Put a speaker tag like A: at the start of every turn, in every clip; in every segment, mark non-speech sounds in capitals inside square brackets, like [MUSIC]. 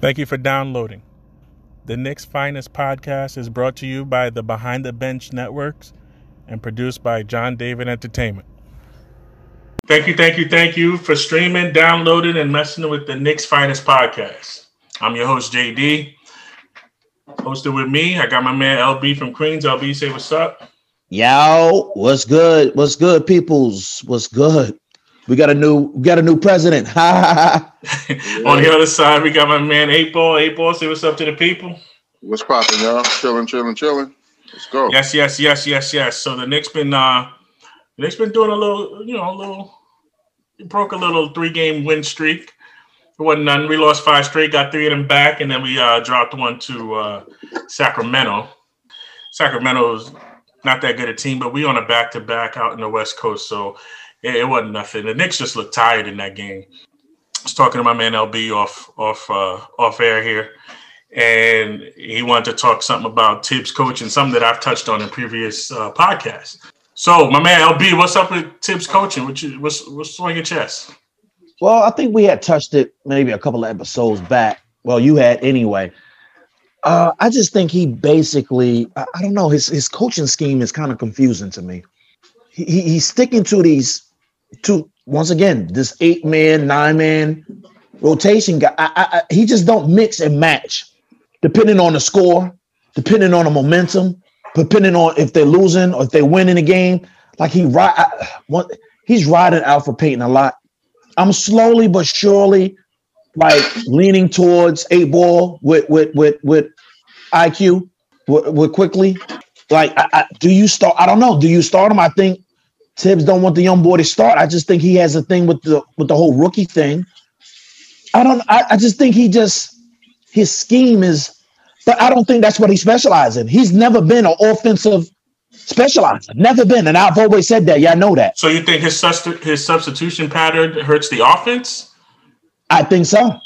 A: Thank you for downloading. The Knicks Finest podcast is brought to you by the Behind the Bench Networks and produced by John David Entertainment. Thank you, thank you, thank you for streaming, downloading, and messing with the Knicks Finest podcast. I'm your host, JD. Hosted with me, I got my man LB from Queens. LB, say what's up.
B: Yo, what's good? What's good, peoples? What's good? We got a new we got a new president. [LAUGHS] [LAUGHS]
A: On the other side, we got my man Eight Ball. Eight Ball, say what's up to the people.
C: What's popping, y'all? Chilling, chilling, chilling. Let's go.
A: Yes, yes, yes, yes, yes. So the Knicks been uh the Knicks been doing a little, you know, a little broke a little three game win streak. It wasn't none. We lost five straight, got three of them back, and then we uh dropped one to uh Sacramento. Sacramento's not that good a team, but we on a back to back out in the West Coast, so it, it, wasn't nothing. The Knicks just looked tired in that game. I was talking to my man LB off off uh, off air here, and he wanted to talk something about Thibs coaching, something that I've touched on in previous uh, podcasts. So, my man LB, what's up with Thibs coaching? What you, what's what's on your chest?
B: Well, I think we had touched it maybe a couple of episodes back. Well, you had anyway. Uh, I just think he basically, I, I, don't know, his his coaching scheme is kind of confusing to me. He, he's sticking to these two once again this eight man, nine man rotation guy. I, I, he just don't mix and match depending on the score, depending on the momentum, depending on if they're losing or if they're winning a game. Like he ride, he's riding Elfrid Payton a lot. I'm slowly but surely like leaning towards eight ball with with with with IQ with, with Quickley. Like, I, I, do you start? I don't know. Do you start him? I think Thibs don't want the young boy to start. I just think he has a thing with the with the whole rookie thing. I don't. I, I just think he just his scheme is, but I don't think that's what he specializes in. He's never been an offensive specializer. Never been, and I've always said that. Yeah, I know that.
A: So you think his his substitution pattern hurts the offense?
B: I think so.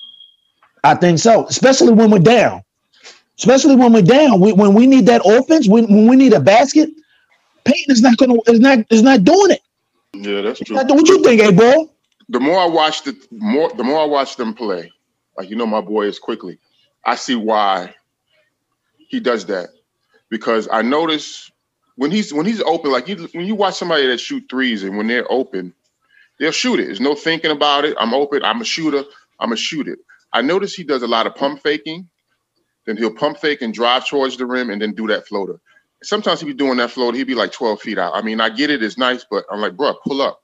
B: I think so, especially when we're down. Especially when we're down, we, when we need that offense, when, when we need a basket, Payton is not gonna is not is not doing it.
C: Yeah, that's true.
B: what you think, A ball?
C: The more I watch the more the more I watch them play, like you know, my boy is Quickley. I see why he does that because I notice when he's when he's open, like you when you watch somebody that shoot threes and when they're open, they'll shoot it. There's no thinking about it. I'm open. I'm a shooter. I'm a shoot it. I notice he does a lot of pump faking. Then he'll pump fake and drive towards the rim and then do that floater sometimes he'd be doing that float. He'd be like 12 feet out. I mean, I get it. It's nice, but I'm like, bro, pull up.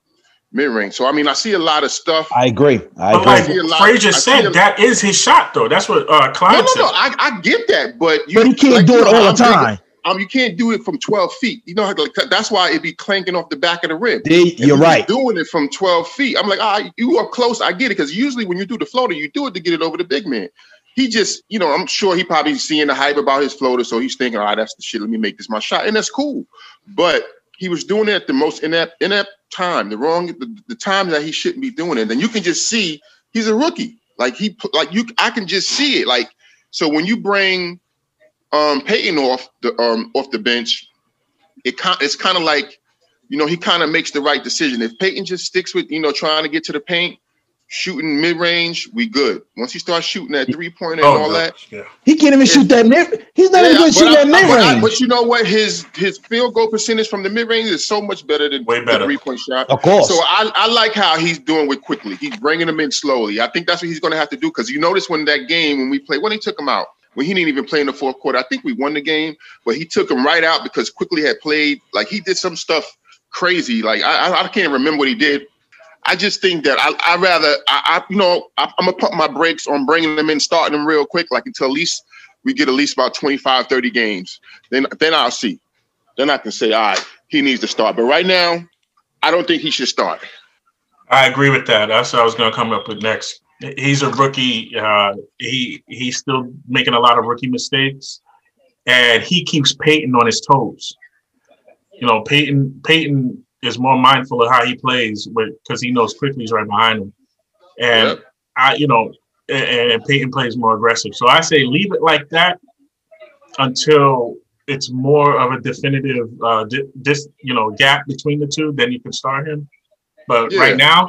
C: Mid range. So I mean, I see a lot of stuff.
B: I agree. I
A: but agree. Like Frazier said, that is his shot, though. That's what uh Klein no, no,
C: no. I, I get that, but
B: you, but he can't like, do it all the time.
C: Um, you can't do it from 12 feet. You know, like, that's why it'd be clanking off the back of the rim.
B: you're right.
C: Doing it from 12 feet. I'm like, ah, you are close. I get it. Because usually when you do the floater, you do it to get it over the big man he just, you know, I'm sure he probably seeing the hype about his floater, so he's thinking, "All right, that's the shit. Let me make this my shot," and that's cool. But he was doing it at the most inept, inept time, the wrong, the, the time that he shouldn't be doing it. And you can just see he's a rookie. Like he, like you, I can just see it. Like so, when you bring um Payton off the um off the bench, it it's kind of like, you know, he kind of makes the right decision. If Payton just sticks with, you know, trying to get to the paint, shooting mid range, we good. Once he starts shooting that three pointer oh, and all no. that,
B: yeah. he can't even shoot that mid. He's not yeah, even shoot that mid range.
C: But you know what? His his field goal percentage from the mid range is so much better than
A: Way better.
C: the three point shot.
B: Of course.
C: So I, I like how he's doing with Quickley. He's bringing them in slowly. I think that's what he's going to have to do because you notice when that game when we played when he took him out when he didn't even play in the fourth quarter. I think we won the game, but he took him right out because Quickley had played like he did some stuff crazy. Like I, I can't remember what he did, I just think that I, I rather I, I you know I, am gonna pump my brakes on bringing them in, starting them real quick, like until at least we get at least about 25, 30 games. Then then I'll see. Then I can say, all right, he needs to start. But right now, I don't think he should start.
A: I agree with that. That's what I was gonna come up with next. He's a rookie. Uh, he he's still making a lot of rookie mistakes, and he keeps Payton on his toes. You know, Peyton Payton is more mindful of how he plays because he knows Quickley's right behind him. And yep. I, you know, and, and Payton plays more aggressive. So I say leave it like that until it's more of a definitive uh this you know gap between the two then you can start him but yeah. right now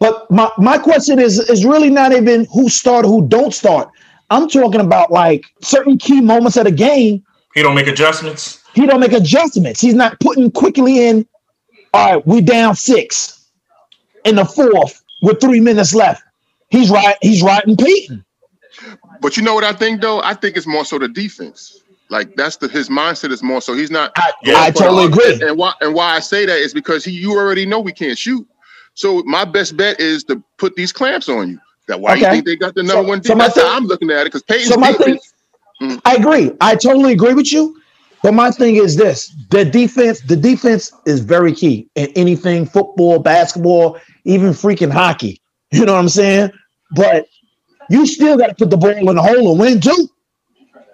B: but my, my question is is really not even who start who don't start I'm talking about like certain key moments of the game.
A: He don't make adjustments.
B: He don't make adjustments. He's not putting Quickley in. All right, we down six in the fourth with three minutes left. He's right. He's riding Payton.
C: But you know what I think though? I think it's more so the defense. Like that's the his mindset is more so he's not.
B: I,
A: Yeah,
B: I totally agree.
C: And why and why I say that is because he you already know we can't shoot. So my best bet is to put these clamps on you. That why you think they got the number
B: So-
C: one
B: so
C: defense? That's
B: thing-
C: how I'm looking at it because Payton's
B: So my thing,
C: defense.
B: I agree. I totally agree with you. But my thing is this: the defense, the defense is very key in anything football, basketball, even freaking hockey. You know what I'm saying? But you still got to put the ball in the hole and win too.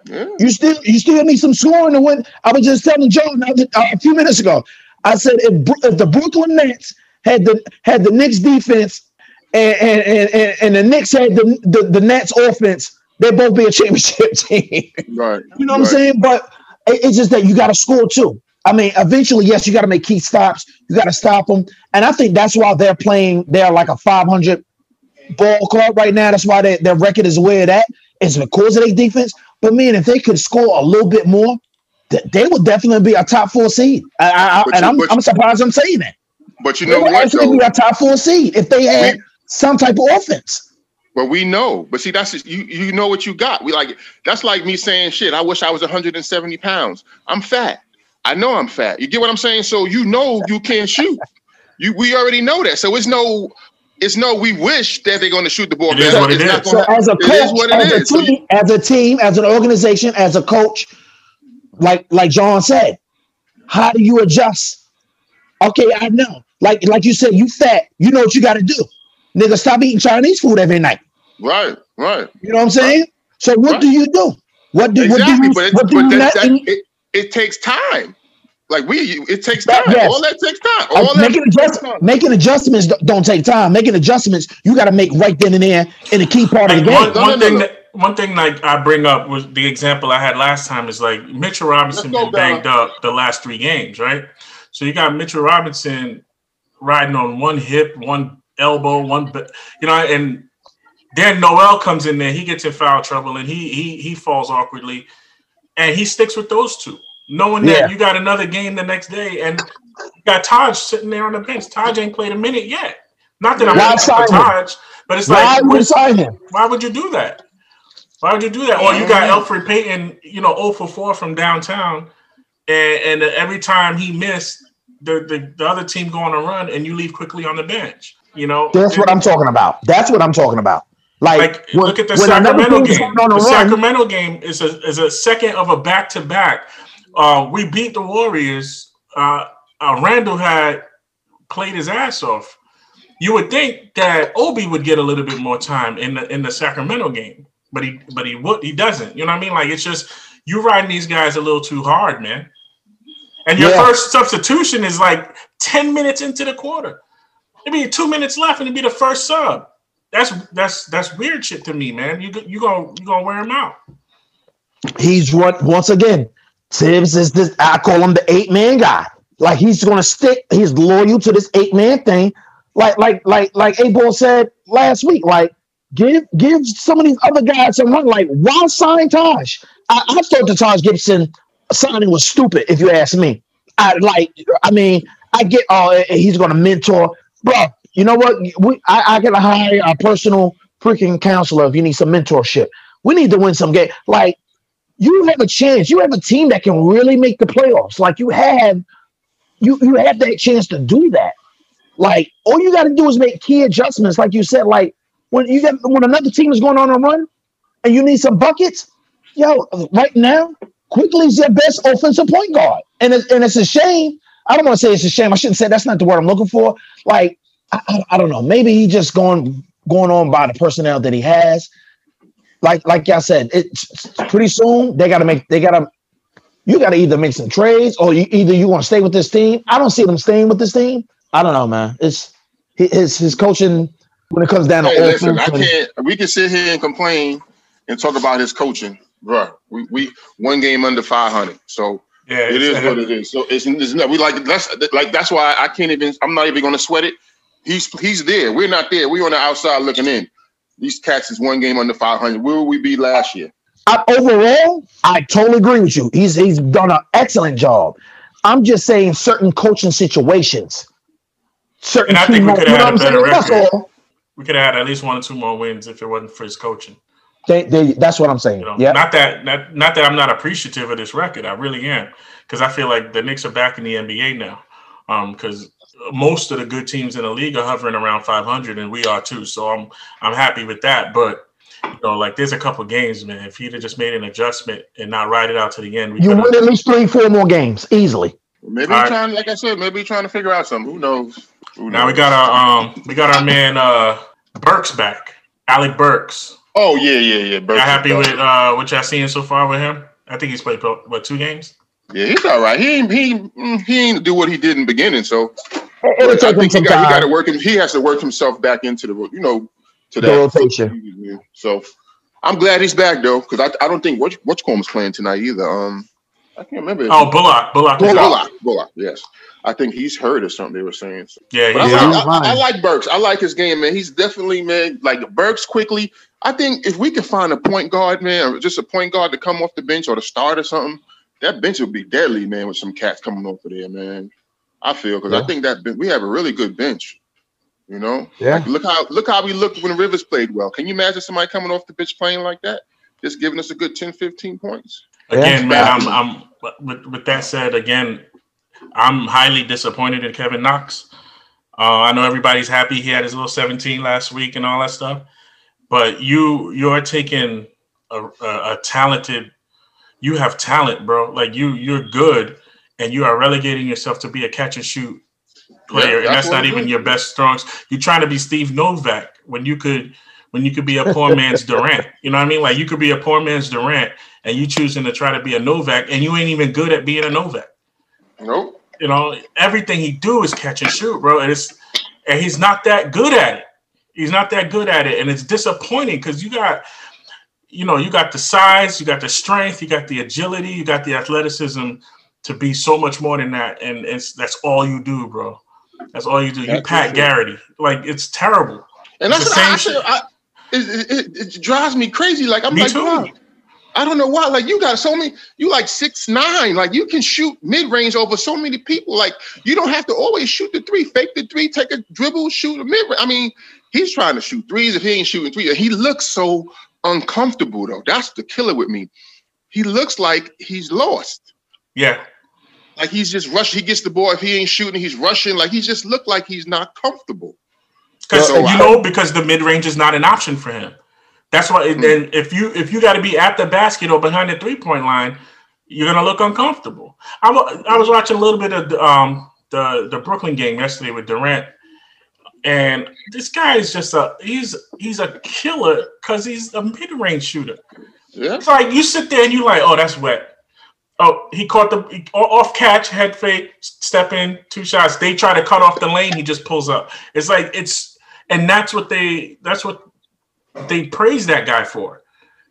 C: Yeah.
B: You still you still need some scoring to win. I was just telling Joe now uh, a few minutes ago. I said if, if the Brooklyn Nets had the had the Knicks defense and and, and, and, the Knicks had the, the the Nets offense, they'd both be a championship [LAUGHS] team.
C: Right.
B: You know what I'm saying? But it's just that you got to score too. I mean, eventually, yes, you got to make key stops. You got to stop them, and I think that's why they're playing. They're like a 500 ball club right now. That's why they, their record is where it at. It's because of their defense. But man, if they could score a little bit more, th- they would definitely be a top four seed. I, I, I, and
C: you,
B: I'm, I'm surprised I'm saying that.
C: But you
B: They
C: know
B: would
C: what
B: actually
C: though?
B: be a top four seed if they had
C: We-
B: some type of offense.
C: But we know. But see, that's you. You know what you got. We like that's like me saying, "Shit, I wish I was 170 pounds. I'm fat. I know I'm fat. You get what I'm saying? So you know you can't shoot. You we already know that. So it's no, it's no. We wish that they're going to shoot the ball.
A: It is
C: better.
A: what it
C: It's
A: is.
B: So
C: gonna-
B: as a coach,
C: is what it
B: as,
C: is.
B: A
C: So you-
B: team, as a team, as an organization, as a coach, like like John said, how do you adjust? Okay, I know. Like like you said, you fat. You know what you got to do, nigga. Stop eating Chinese food every night.
C: Right, right.
B: You know what I'm saying? So what
C: Right.
B: do you do? What do what do
C: Exactly.
B: you
C: But, it,
B: what do
C: but
B: you
C: that,
B: not
C: that,
B: eat?
C: it, it takes time. Like we, it takes time.
B: yes.
C: All that takes time.
B: Uh,
C: All that
B: making
C: takes
B: adjust,
C: time.
B: making adjustments don't- don't take time. Making adjustments you got to make right then and there in the key part of the
A: Like,
B: game.
A: one, one
C: no, no,
A: thing
C: no.
A: that one thing like I bring up was the example I had last time is like Mitchell Robinson
C: Let's
A: been banged up the last three games, right? So you got Mitchell Robinson riding on one hip, one elbow, one ba- you know, and then Noel comes in there, he gets in foul trouble and he he he falls awkwardly, and he sticks with those two, knowing
B: Yeah.
A: that you got another game the next day, and you got Taj sitting there on the bench. Taj ain't played a minute yet. Not that I'm
B: Why
A: happy for? Taj, but it's
B: Why
A: like
B: would you sign him?
A: why would you do that? Why would you do that? Or you got Alfred Payton, you know, 0 for 4 from downtown, and, and every time he missed, the, the, the other team go on a run and you leave Quickley on the bench. You know,
B: That's what I'm talking about. That's what I'm talking about. Like,
A: like
B: when-
A: look at the Sacramento game. The
B: run,
A: Sacramento game is a is a second of a back to back. Uh, we beat the Warriors. Uh, uh, Randle had played his ass off. You would think that Obi would get a little bit more time in the in the Sacramento game, but he but he would he doesn't. You know what I mean? Like it's just you riding these guys a little too hard, man. And your
B: Yeah.
A: first substitution is like ten minutes into the quarter. It'd be two minutes left, and it'd be the first sub. That's that's that's weird shit to me, man. You go- you gonna you gonna wear him out.
B: he's what once again. Thibs is this. I call him the eight man guy. Like he's gonna stick. He's loyal to this eight man thing. Like like like like A Ball said last week. Like give give some of these other guys some run. Like why sign Taj? I, I thought the Taj Gibson signing was stupid. If you ask me, I like. I mean, I get. Oh, he's gonna mentor, bro. You know what? We I, I gotta hire a personal freaking counselor if you need some mentorship. We need to win some game. Like you have a chance. You have a team that can really make the playoffs. Like you have, you you have that chance to do that. Like all you got to do is make key adjustments. Like you said, like when you get when another team is going on a run and you need some buckets, yo, right now, Quickley is your best offensive point guard, and it's, and it's a shame. I don't want to say it's a shame. I shouldn't say that's not the word I'm looking for. Like I, I, I don't know. Maybe he just going going on by the personnel that he has like like I said, it's pretty soon they gotta make they gotta you gotta either make some trades or you either you want to stay with this team. I don't see them staying with this team. I don't know, man. It's his his coaching when it comes down to
C: Hey, listen, I
B: offense. and-
C: can't. We can sit here and complain and talk about his coaching, bro. We we one game under 500, so
A: Yeah,
C: it is what it is. So it's, it's not, we like that's like that's why I can't even. I'm not even going to sweat it. He's he's there. We're not there. We're on the outside looking in. these cats is one game under 500. Where would we be last year?
B: I, overall, I totally agree with you. He's he's done an excellent job. I'm just saying certain coaching situations. Certain
A: And I think we could
B: you
A: have
B: know
A: had a
B: what I'm
A: better
B: saying?
A: Record. We could have had at least one or two more wins if it wasn't for his coaching.
B: They, they, that's what I'm saying.
A: You know,
B: yeah.
A: not that not, not that I'm not appreciative of this record. I really am because I feel like the Knicks are back in the NBA now. Um, because most of the good teams in the league are hovering around 500, and we are too. So I'm I'm happy with that. But you know, like there's a couple games, man. If he'd have just made an adjustment and not ride it out to the end, we
B: you
A: could
B: win at least three, four more games easily.
C: Maybe he's
A: right.
C: trying, like I said, maybe he's trying to figure out something. Who knows? Who
A: Now we got our um we got our man uh Burks back, Alec Burks.
C: Oh yeah, yeah, yeah.
A: You
C: Burks is
A: happy with uh what y'all seeing so far with him? I think he's played what two games.
C: Yeah, he's all right. He ain't he mm, he ain't do what he did in the beginning. So
B: It'll
C: I think he got, he got to work him. He has to work himself back into the you know to
B: The
C: that
B: rotation.
C: So I'm glad he's back though, because I, I don't think Watch Watchcomb was playing tonight either. Um, I can't remember.
A: Oh, Bullock, Bullock, is out.
C: Bullock, Bullock, yes. I think he's hurt or something. They were saying. So.
A: Yeah,
C: But
A: he's
C: I, like. I, I like Burks. I like his game, man. He's definitely man like Burks Quickley. I think if we could find a point guard, man, or just a point guard to come off the bench or to start or something, that bench would be deadly, man, with some cats coming over there, man. I feel because
B: Yeah.
C: I think that we have a really good bench. You know,
B: Yeah.
C: Like, look how look how we looked when Rivers played well. Can you imagine somebody coming off the bench playing like that, just giving us a good 10, 15 points?
A: Again,
B: Yeah.
A: man, I'm, I'm. With, with that said, again, I'm highly disappointed in Kevin Knox. Uh, I know everybody's happy he had his little 17 last week and all that stuff, but you you're taking a, a, a talented. You have talent, bro. Like you, you're good, and you are relegating yourself to be a catch and shoot player,
C: Yeah,
A: and
C: that's
A: that's not even your best strong. You're trying to be Steve Novak when you could when you could be a poor man's [LAUGHS] Durant. You know what I mean? Like you could be a poor man's Durant, and you choosing to try to be a Novak, and you ain't even good at being a Novak.
C: Nope.
A: You know, everything he do is catch and shoot, bro. And it's and he's not that good at it. He's not that good at it, and it's disappointing because you got, you know, you got the size, you got the strength, you got the agility, you got the athleticism to be so much more than that, and it's that's all you do, bro. That's all you do. You
C: That's
A: Pat
C: for.
A: Garrity, like it's terrible.
C: And
A: It's
C: that's
A: the
C: what I, I,
A: same
C: said, I it, it, it drives me crazy. Like I'm
A: Me
C: like,
A: too.
C: wow. I don't know why. Like you got so many. You like six nine. Like you can shoot mid range over so many people. Like you don't have to always shoot the three. Fake the three. Take a dribble. Shoot a mid. I mean, he's trying to shoot threes. If he ain't shooting three, he looks so uncomfortable though. That's the killer with me. He looks like he's lost.
A: Yeah,
C: Like he's just rushing. He gets the ball. If he ain't shooting, he's rushing. Like he just looked like he's not comfortable.
A: because
C: So
A: you
C: I-
A: know because the mid range is not an option for him. That's why.
C: Hmm.
A: Then if you if you got to be at the basket or behind the three point line, you're gonna look uncomfortable. I I was watching a little bit of the, um the the Brooklyn game yesterday with Durant, and this guy is just a he's he's a killer because he's a mid range shooter.
C: Yeah.
A: It's like you sit there and you like, oh, that's wet. Oh, he caught the he- off catch, head fake, step in, two shots. They try to cut off the lane, he just pulls up. It's like it's and that's what they that's what they praise that guy for.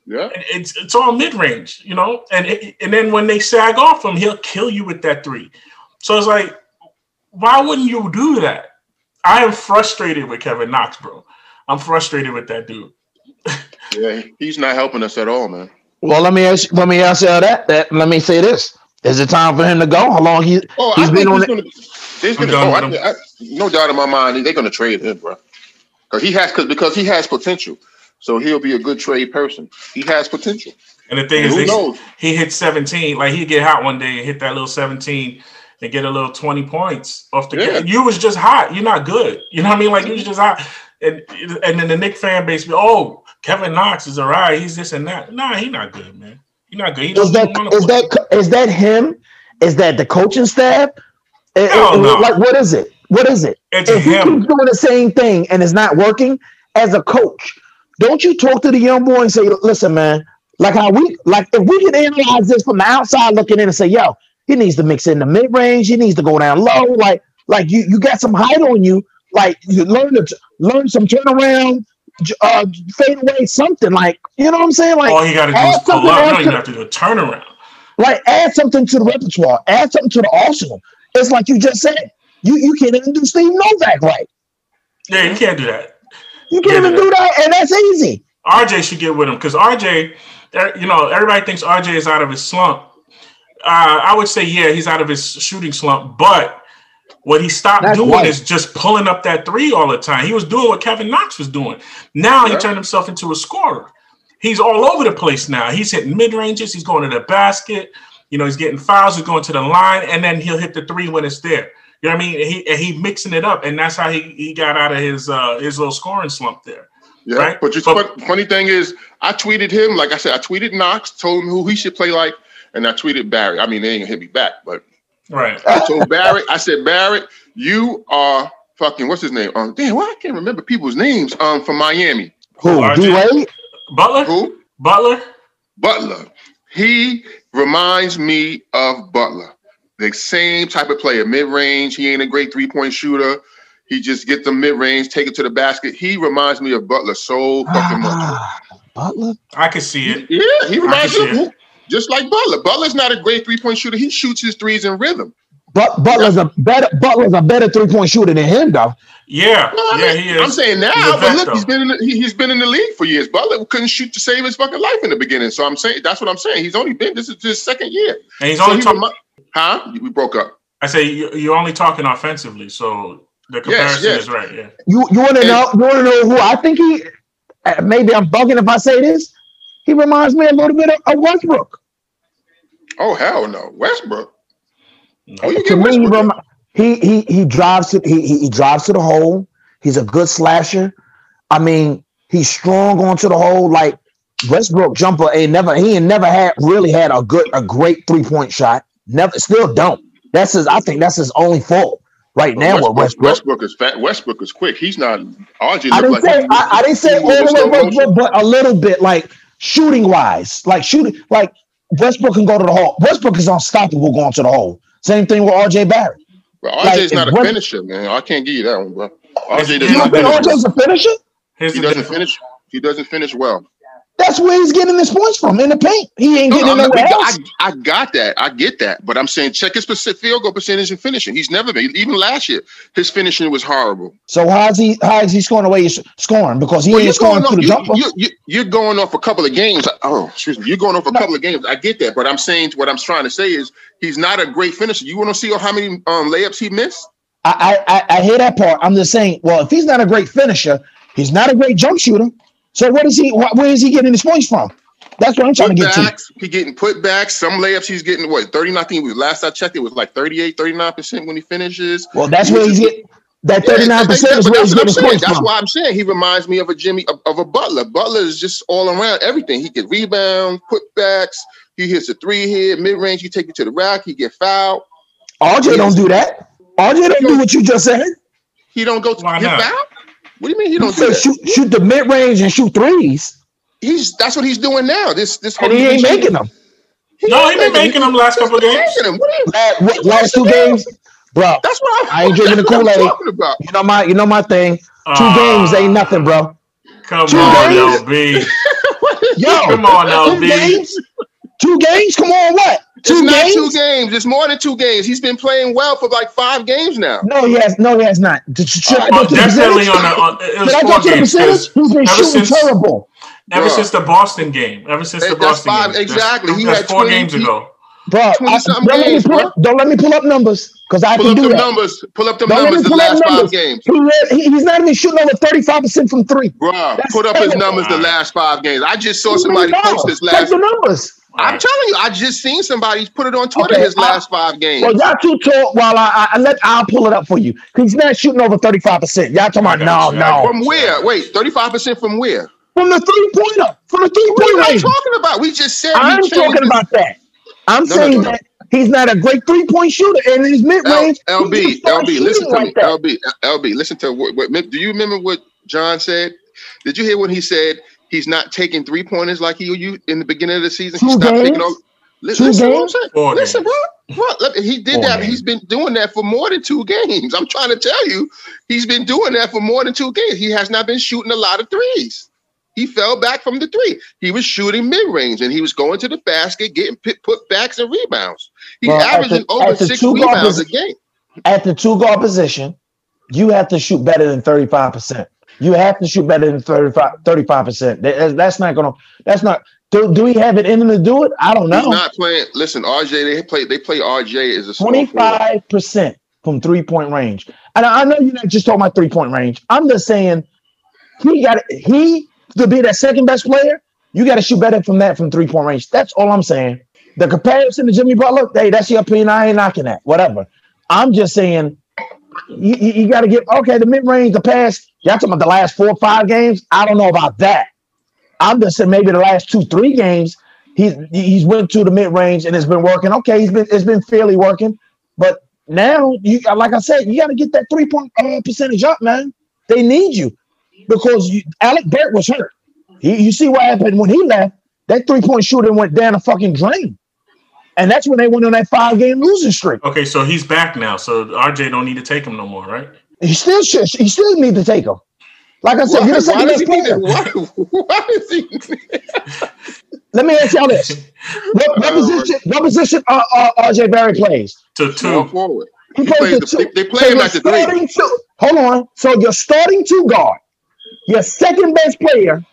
C: Yeah.
A: And It's it's all mid range, you know. And it, and then when they sag off him, he'll kill you with that three. So it's like, why wouldn't you do that? I am frustrated with Kevin Knox, bro. I'm frustrated with that dude. [LAUGHS]
C: Yeah. He's not helping us at all, man.
B: Well, let me ask. Let me answer that. That let me say this: Is it time for him to go? How long he?
C: Oh,
B: He's
C: I
B: been on
C: he's gonna. There's
A: I'm
C: gonna. Oh, I, I, no doubt in my mind, they're gonna trade him, bro. Because he has, cause, because he has potential. So he'll be a good trade person. He has potential.
A: And the thing
C: And
A: is,
C: who
A: they,
C: knows?
A: he hit 17. Like he'd get hot one day and hit that little 17 and get a little 20 points off the
C: Yeah.
A: You was just hot. You're not good. You know what I mean? Like you was just hot. And and then the Nick fan base be, oh, Kevin Knox is all right. He's this and that. Nah, he not good, man. He not good. He
B: Is that is
A: play.
B: that is that him? Is that the coaching staff? Eh,
A: Hell
B: eh,
A: no.
B: Like what is it? What is it?
A: It's
B: if he
A: him.
B: keeps doing the same thing and it's not working as a coach, don't you talk to the young boy and say, "Listen, man, like how we like if we can analyze this from the outside looking in and say, yo, he needs to mix in the mid range, he needs to go down low, like like you you got some height on you, like you learn to learn some turnaround, uh, fade away, something like you know what I'm saying, like."
A: All he got to do is pull
B: something
A: up. You don't even have to do a turnaround.
B: Like add something to the repertoire, add something to the arsenal. It's like you just said. You you can't even do Steve Novak right.
A: Yeah, you can't do that.
B: You can't even do that, and that's easy.
A: RJ should get with him because RJ, er, you know, everybody thinks RJ is out of his slump. Uh, I would say, yeah, he's out of his shooting slump, but what he stopped
B: That's
A: doing
B: right.
A: is just pulling up that three all the time. He was doing what Kevin Knox was doing. Now he turned himself into a scorer. He's all over the place now. He's hitting mid ranges. He's going to the basket. You know, he's getting fouls. He's going to the line, and then he'll hit the three when it's there. You know what I mean? He he mixing it up, and that's how he, he got out of his uh, his little scoring slump there.
C: Yeah,
A: Right.
C: but just
A: But-
C: funny thing is, I tweeted him. Like I said, I tweeted Knox, told him who he should play like, and I tweeted Barry. I mean, they ain't gonna hit me back, but
A: Right.
C: I told Barrett, I said, Barrett, you are fucking what's his name? Um, damn, why I can't remember people's names. Um, from Miami.
B: Who?
A: RJ?
B: D Wade?
A: Butler.
C: Who?
A: Butler.
C: Butler. He reminds me of Butler. The same type of player, mid range. He ain't a great three point shooter. He just gets the mid range, take it to the basket. He reminds me of Butler so fucking much.
B: Ah, Butler.
A: I can see it.
C: Yeah, he reminds
A: can
C: me of
A: see
C: who- just like Butler. Butler's not a great three point shooter. He shoots his threes in rhythm.
B: But Butler's a better Butler's a better three point shooter than him, though.
A: Yeah,
C: Well, I
A: yeah,
C: mean,
A: he is.
C: I'm saying now, but
A: vet,
C: look, he's
A: though.
C: been in the, he, has been in the league for years. Butler couldn't shoot to save his fucking life in the beginning. So I'm saying that's what I'm saying. He's only been this is his second year.
A: and he's
C: So
A: only
C: he
A: talking.
C: remi- huh? We broke up.
A: I say you, you're only talking offensively, so the comparison
C: yes.
A: is right. Yeah,
B: You you want to know? You want to know who I think he? uh, Maybe I'm bugging if I say this. He reminds me a little bit of, of Westbrook.
C: Oh hell no, Westbrook. Oh, you
B: To
C: get
B: me, he,
C: Westbrook.
B: remi- he he he drives to he, he he drives to the hole. He's a good slasher. I mean, he's strong onto the hole. Like Westbrook jumper ain't never he ain't never had really had a good a great three point shot. Never still don't. That's his. I think that's his only fault right oh, now with
C: Westbrook,
B: Westbrook.
C: Westbrook is fat. Westbrook is quick. He's not. RJ
B: I didn't
C: like
B: say I, I didn't say all the way, but, but a little bit like shooting wise, like shooting like Westbrook can go to the hole. Westbrook is unstoppable going to the hole. Same thing with RJ Barrett.
C: But
B: like,
C: not a
B: West-
C: finisher, man. I can't give you that one, bro. RJ
A: You
C: does
B: You
A: Yeah,
C: not
B: don't think
C: finish.
B: RJ's a finisher?
C: He doesn't finish. He doesn't finish well.
B: That's where he's getting his points from in the paint. He ain't
C: No,
B: getting
C: not-
B: nowhere else.
C: I, I got that. I get that. But I'm saying check his field goal percentage and finishing. He's never been. Even last year, his finishing was horrible.
B: So how's he? How is he scoring away? He's scoring because he
C: Well,
B: ain't scoring
C: going
B: to the
C: off.
B: jumper.
C: You, you're going off a couple of games. Oh, excuse me. You're going off a couple of games. I get that, but I'm saying what I'm trying to say is he's not a great finisher. You want to see how many um, layups he missed?
B: I, I I I hear that part. I'm just saying. Well, if he's not a great finisher, he's not a great jump shooter. So what is he? wh- Where is he getting his points from? That's what I'm trying to get to.
C: Putbacks. He getting put back. Some layups he's getting what 30. I think was last I checked. It was like 38, 39 percent when he finishes.
B: Well, that's where he's getting that 39 percent is
C: but
B: where he's getting his
C: saying.
B: points
C: That's
B: from.
C: why I'm saying he reminds me of a Jimmy of, of a Butler. Butler is just all around everything. He get rebounds, putbacks. He hits a three here, mid range. He take it to the rack. He get fouled.
B: RJ don't do that. RJ don't do what you just said.
C: He don't go to
A: Why
C: get
A: not?
C: fouled. What do you mean he
B: You
C: don't do that?
B: shoot shoot the mid range and shoot threes,
C: He's that's what he's doing now. This this
B: and he ain't making them.
A: No, he been making them last couple of games.
C: making them. What you-
B: Last, last two games, bro.
C: That's what I'm,
B: I ain't drinking the [LAUGHS] Kool-Aid. You know my you know my thing. Two
A: Ah,
B: games ain't nothing, bro.
A: Come
B: Two
A: on,
B: games?
A: LB. [LAUGHS]
B: Yo,
A: Come on,
B: two
A: LB.
B: games. Two games. Come on, what?
C: It's
B: Two
C: not
B: games.
C: two games. It's more than two games. He's been playing well for like five games now.
B: No, he has. No, he has not. Did, should uh, I go
A: Oh,
B: to the
A: definitely
B: percentage?
A: on the. On, it was
B: Should I go
A: four
B: to the
A: games.
B: percentage?
A: 'cause
B: He's been shooting
A: since-
B: terrible,
A: Ever
C: Bruh.
A: since the Boston game, ever since
C: Hey,
A: the
C: that's
A: Boston
C: five-
A: game,
C: exactly.
A: That's,
C: He
A: that's
C: had
A: four
C: 20
A: games ago.
B: bro. I,
C: 20-something
B: don't, let me
C: games,
B: pull
C: bro.
B: up, don't let me pull up numbers because I
C: Pull
B: can
C: up
B: do
C: them
B: that.
C: numbers. Pull up them
B: Don't let
C: numbers the
B: pull up
C: last five
B: numbers.
C: games.
B: He, he's not even shooting over thirty five percent from three.
C: Bruh,
B: That's
C: put up his numbers the last five games. I just saw
B: What
C: somebody
B: mean now?
C: post this
B: Check
C: last.
B: the numbers.
C: I'm telling you, I just seen somebody put it on Twitter
B: Okay,
C: his
B: I-
C: last five games.
B: Well, y'all two talk while I, I, I let I'll pull it up for you. He's not shooting over thirty five percent. Y'all talking about no, no.
C: from where? Wait, 35% from where?
B: From the three pointer, from the three pointer.
C: What are you talking about? We just said
B: I'm talking
C: his-
B: about that. I'm
C: No,
B: saying
C: no, no.
B: that he's not a great three point shooter, and in his mid range.
C: LB, LB, listen to me. LB, LB, listen to what, what. Do you remember what John said? Did you hear what he said he's not taking three pointers like he you in the beginning of the season? He
B: Two
C: stopped taking
B: games?
C: all. Li-
B: Two
C: Listen, what I'm saying.
A: Four
C: Listen,
A: games.
C: bro. Bro, look, he did
B: Four
C: that.
B: games.
C: He's been doing that for more than two games. I'm trying to tell you, he's been doing that for more than two games. He has not been shooting a lot of threes. He fell back from the three. He was shooting mid range and he was going to the basket, getting put, put backs and rebounds. He's
B: Well,
C: averaging
B: the-
C: over six
B: two
C: rebounds a game.
B: At the two guard position, you have to shoot better than thirty five percent. You have to shoot better than 35 percent. That's not gonna. That's not. Do, do we have it in him to do it? I don't know.
C: He's not playing. Listen, RJ. They play. They play RJ as a
B: twenty five percent from three point range. And I know you're not just talking about three point range. I'm just saying he got he to be that second best player. You got to shoot better from that from three point range. That's all I'm saying. The comparison to Jimmy Butler, hey, that's your opinion. I ain't knocking that. Whatever. I'm just saying you, you got to get okay. The mid range, the past. Y'all talking about the last four or five games? I don't know about that. I'm just saying maybe the last two three games he's he's went to the mid range and it's been working. Okay, he's been it's been fairly working, but now you like I said, you got to get that three point uh, percentage up, man. They need you because you, Alec Burks was hurt. He, you see what happened when he left? That three point shooting went down a fucking drain. And that's when they went on that five game losing streak.
A: Okay, so he's back now. So RJ don't need to take him no more, right?
B: He still should. He still need to take him. Like I said, why, you're the second best player. [LAUGHS] Why, why is he? [LAUGHS] Let me ask y'all this: What, what position? What position uh, uh, RJ Barry plays?
A: To two.
C: Forward. He, he plays, the, two. They, they play so him at the three.
B: Two, hold on. So you're starting two guard, your second best player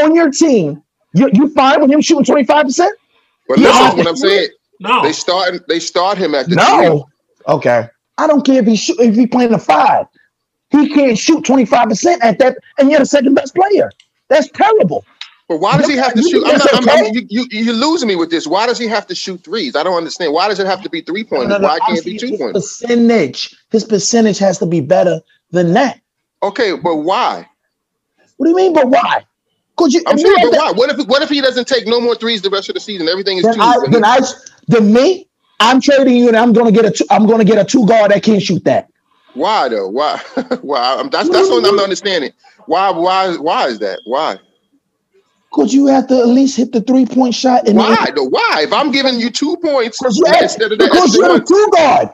B: on your team. You you fine with him shooting twenty five percent?
C: But listen, what I'm saying. No, they start they start him at the
B: no. Okay, I don't care if he shoot, if he playing the five. He can't shoot twenty five percent at that, and you're the second best player. That's terrible.
C: But why does he have to shoot? I'm not, I'm, I'm, you, you, you're losing me with this. Why does he have to shoot threes? I don't understand. Why does it have to be three pointers? No, no, no, why can't it be two pointers?
B: Percentage. His percentage has to be better than that.
C: Okay, but why?
B: What do you mean? But why?
C: Could you? I'm sure, but why? What if what if he doesn't take no more threes the rest of the season? Everything is
B: then
C: two.
B: I, then I, then me, I'm trading you, and I'm going to get a two, I'm going to get a two guard that can't shoot that.
C: Why though? Why? [LAUGHS] why? That's that's what I'm not understanding. Why? Why? Why is that? Why?
B: Because you have to at least hit the three point shot.
C: why though? Why? If I'm giving you two points
B: you have, instead of that, because you're a two guard.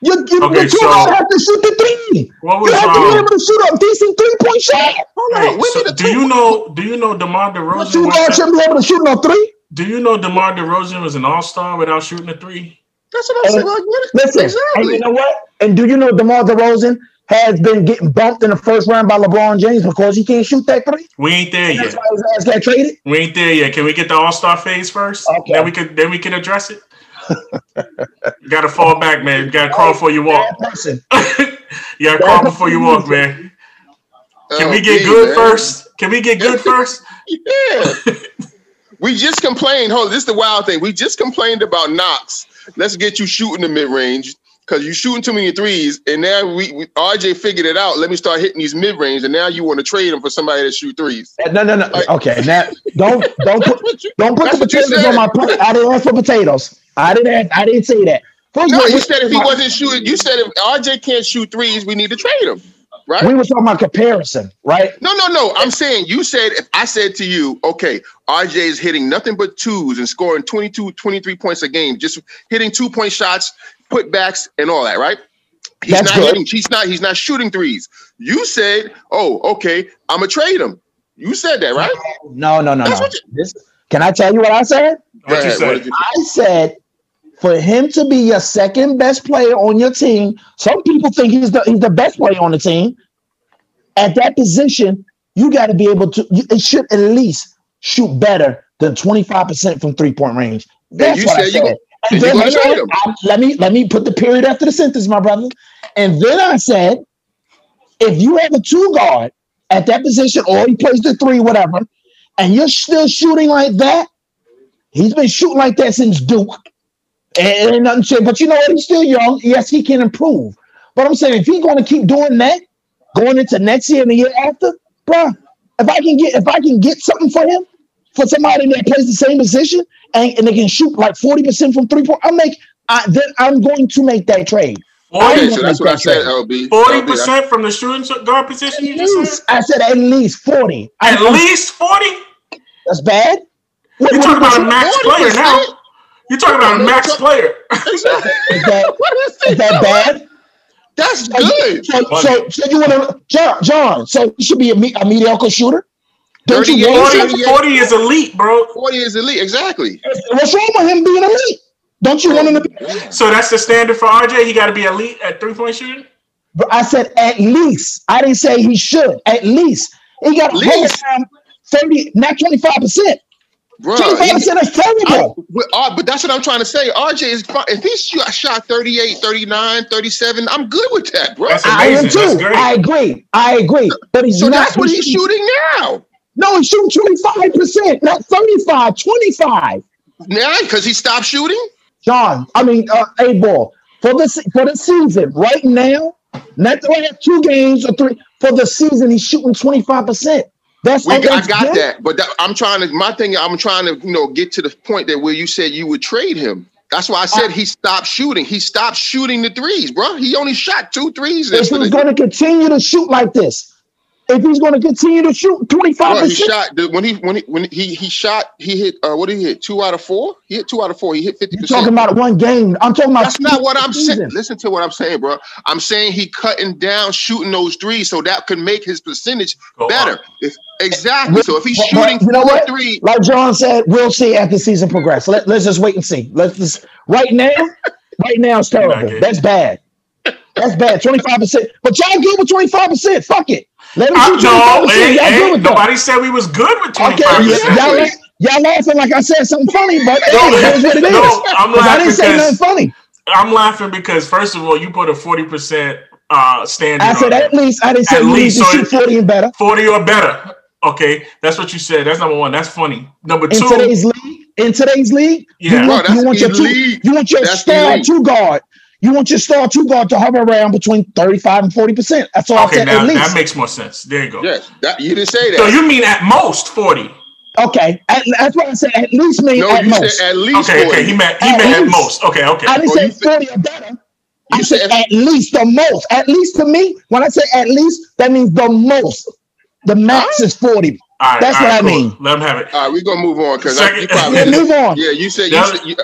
B: You, you, okay, the two so, guard have to shoot the three. What was, you have um, to be able to shoot a decent three point shot.
A: Hold on. so do you know? Do you know DeMar DeRozan? The
B: two guard shouldn't be able to shoot no three.
A: Do you know DeMar DeRozan was an All Star without shooting a three?
C: That's what I'm saying. Like, what,
B: listen, exactly. and you know what? And do you know DeMar DeRozan has been getting bumped in the first round by LeBron James because he can't shoot that three?
A: We ain't there
B: That's
A: yet. Why his
B: ass got traded.
A: We ain't there yet. Can we get the All Star phase first? Okay. Then we can then we can address it. you gotta fall back, man. You gotta crawl before you walk. [LAUGHS] you gotta crawl before you walk, man. Can we oh, get good man. first? Can we get good [LAUGHS] first?
C: yeah. [LAUGHS] we just complained. Hold, this is the wild thing. We just complained about Knox. Let's get you shooting the mid range because you're shooting too many threes. And now we, we, RJ figured it out. Let me start hitting these mid range, and now you want to trade him for somebody that shoot threes.
B: Uh, no, no, no. Like, okay, now [LAUGHS] don't don't put don't put the potatoes on my plate. I didn't ask for potatoes. I didn't ask, I didn't say that.
C: First no, you said if he wasn't shooting, you said if RJ can't shoot threes, we need to trade him. Right?
B: We were talking about comparison, right?
C: No, no, no. I'm saying you said if I said to you, okay, RJ is hitting nothing but twos and scoring 22, 23 points a game, just hitting two point shots, putbacks, and all that, right? He's That's not good. hitting, he's not, he's not shooting threes. You said, oh, okay, I'm gonna trade him. You said that, right?
B: No, no, no, That's no. You, this, can I tell you what I said?
A: What you said?
B: I said for him to be your second best player on your team, some people think he's the he's the best player on the team. At that position, you got to be able to. It should at least shoot better than twenty five percent from three point range. That's what I said. And then I, let me let me put the period after the sentence, my brother. And then I said, if you have a two guard at that position, or he plays the three, whatever, and you're still shooting like that, he's been shooting like that since Duke. And, and nothing but you know what? He's still young. Yes, he can improve. But I'm saying if he's going to keep doing that, going into next year and the year after, bro, if I can get if I can get something for him, for somebody that plays the same position and, and they can shoot like 40% from three point, I'll make I then I'm going to make that trade.
C: Okay, so that's what I said, LB.
A: Forty percent from the shooting guard position. You just said? I
B: said at least forty.
A: At I, least forty.
B: That's bad.
A: You're talking about a max player now. You're talking about a max player.
B: is, that, is that [LAUGHS] bad?
C: That's good.
B: So, so, so you want to, John, John? So you should be a, a mediocre shooter.
A: Don't you 40, 40 is elite, bro.
C: 40 is elite, exactly.
B: What's wrong with him being elite? Don't you want him to be?
A: So that's the standard for RJ. He got to be elite at three point shooting.
B: But I said at least. I didn't say he should. At least he got
C: Least.
B: around thirty, not twenty five percent.
C: Bro,
B: Twenty five percent is terrible.
C: but, uh, but that's what I'm trying to say. RJ is fine. If he shot, shot 38, 39, 37, I'm good with that, bro.
A: That's
B: I am
A: amazing. That's
B: too.
A: great.
B: I agree. I agree. But he's
C: so
B: not.
C: that's what he's shooting now.
B: No, he's shooting twenty five percent, not 35, 25.
C: Now, because he stopped shooting?
B: John, I mean, uh, A ball for the for the season right now, not the last two games or three for the season. He's shooting twenty five percent. That's
C: We, I got
B: good.
C: that, but that, I'm trying to. My thing, I'm trying to, you know, get to the point that where you said you would trade him. That's why I said uh, he stopped shooting. He stopped shooting the threes, bro. He only shot two threes.
B: If he's going to continue to shoot like this, if he's going to continue to shoot twenty five
C: Bro, he shot the- when he when he when he he shot. He hit. Uh, what did he hit? Two out of four. He hit two out of four. He hit fifty
B: you're talking
C: percent.
B: about one game. I'm talking about
C: That's not what I'm saying. Listen to what I'm saying, bro. I'm saying he cutting down shooting those threes so that could make his percentage
A: Go
C: better. If, exactly. So if he's
B: But- but
C: shooting
B: you know what?
C: three,
B: Like John said, we'll see as the season progresses. Let, let's just wait and see. Let's just right now. Right now, it's terrible. That's bad. That's bad. Twenty five percent. But y'all good with twenty five percent. Fuck it. Let him
A: I,
B: shoot twenty five
A: no,
B: percent.
A: hey, hey,
B: good with that.
A: nobody said we was good with twenty
B: Okay,
A: five
B: y-
A: percent.
B: y'all, y'all laughing like I said something funny, but hey,
A: No,
B: it is what it [LAUGHS] is.
A: no, I'm
B: I didn't say nothing funny.
A: I'm laughing because first of all, you put a forty percent uh standard.
B: I said
A: on
B: at
A: it.
B: least. I didn't say
A: At
B: you need
A: least,
B: to
A: so
B: shoot forty and better.
A: forty or better. Okay, that's what you said. That's number one. That's funny. Number two.
B: In
A: two,
B: today's league, in today's league,
A: Yeah.
B: you,
C: Bro,
B: want,
C: that's
B: you want your two, you want your
C: That's
B: star
C: elite.
B: two guard. You want your star two guard to hover around between thirty five and forty percent. That's all I
A: okay,
B: said.
A: now
B: at least.
A: that makes more sense. There you go.
C: yes, that you didn't say that.
A: So you mean at most forty?
B: Okay, at, that's what I said. At least mean
C: no,
B: at
C: you
B: most.
C: said at least.
A: Okay,
C: 40.
A: okay. He meant he
B: At
A: meant at most. Okay, okay.
B: I didn't
C: Oh,
B: say
C: you said-
B: forty or better. I
C: You
B: said,
C: said-
B: at least the most. At least to me, when I say at least, that means the most. The max is forty.
A: All right,
B: That's
A: all
B: what
A: right,
B: I mean.
A: Let him have it.
C: All right, we're gonna move on because
A: Second-
C: you probably
B: Yeah, move on.
C: Yeah, you said you said you,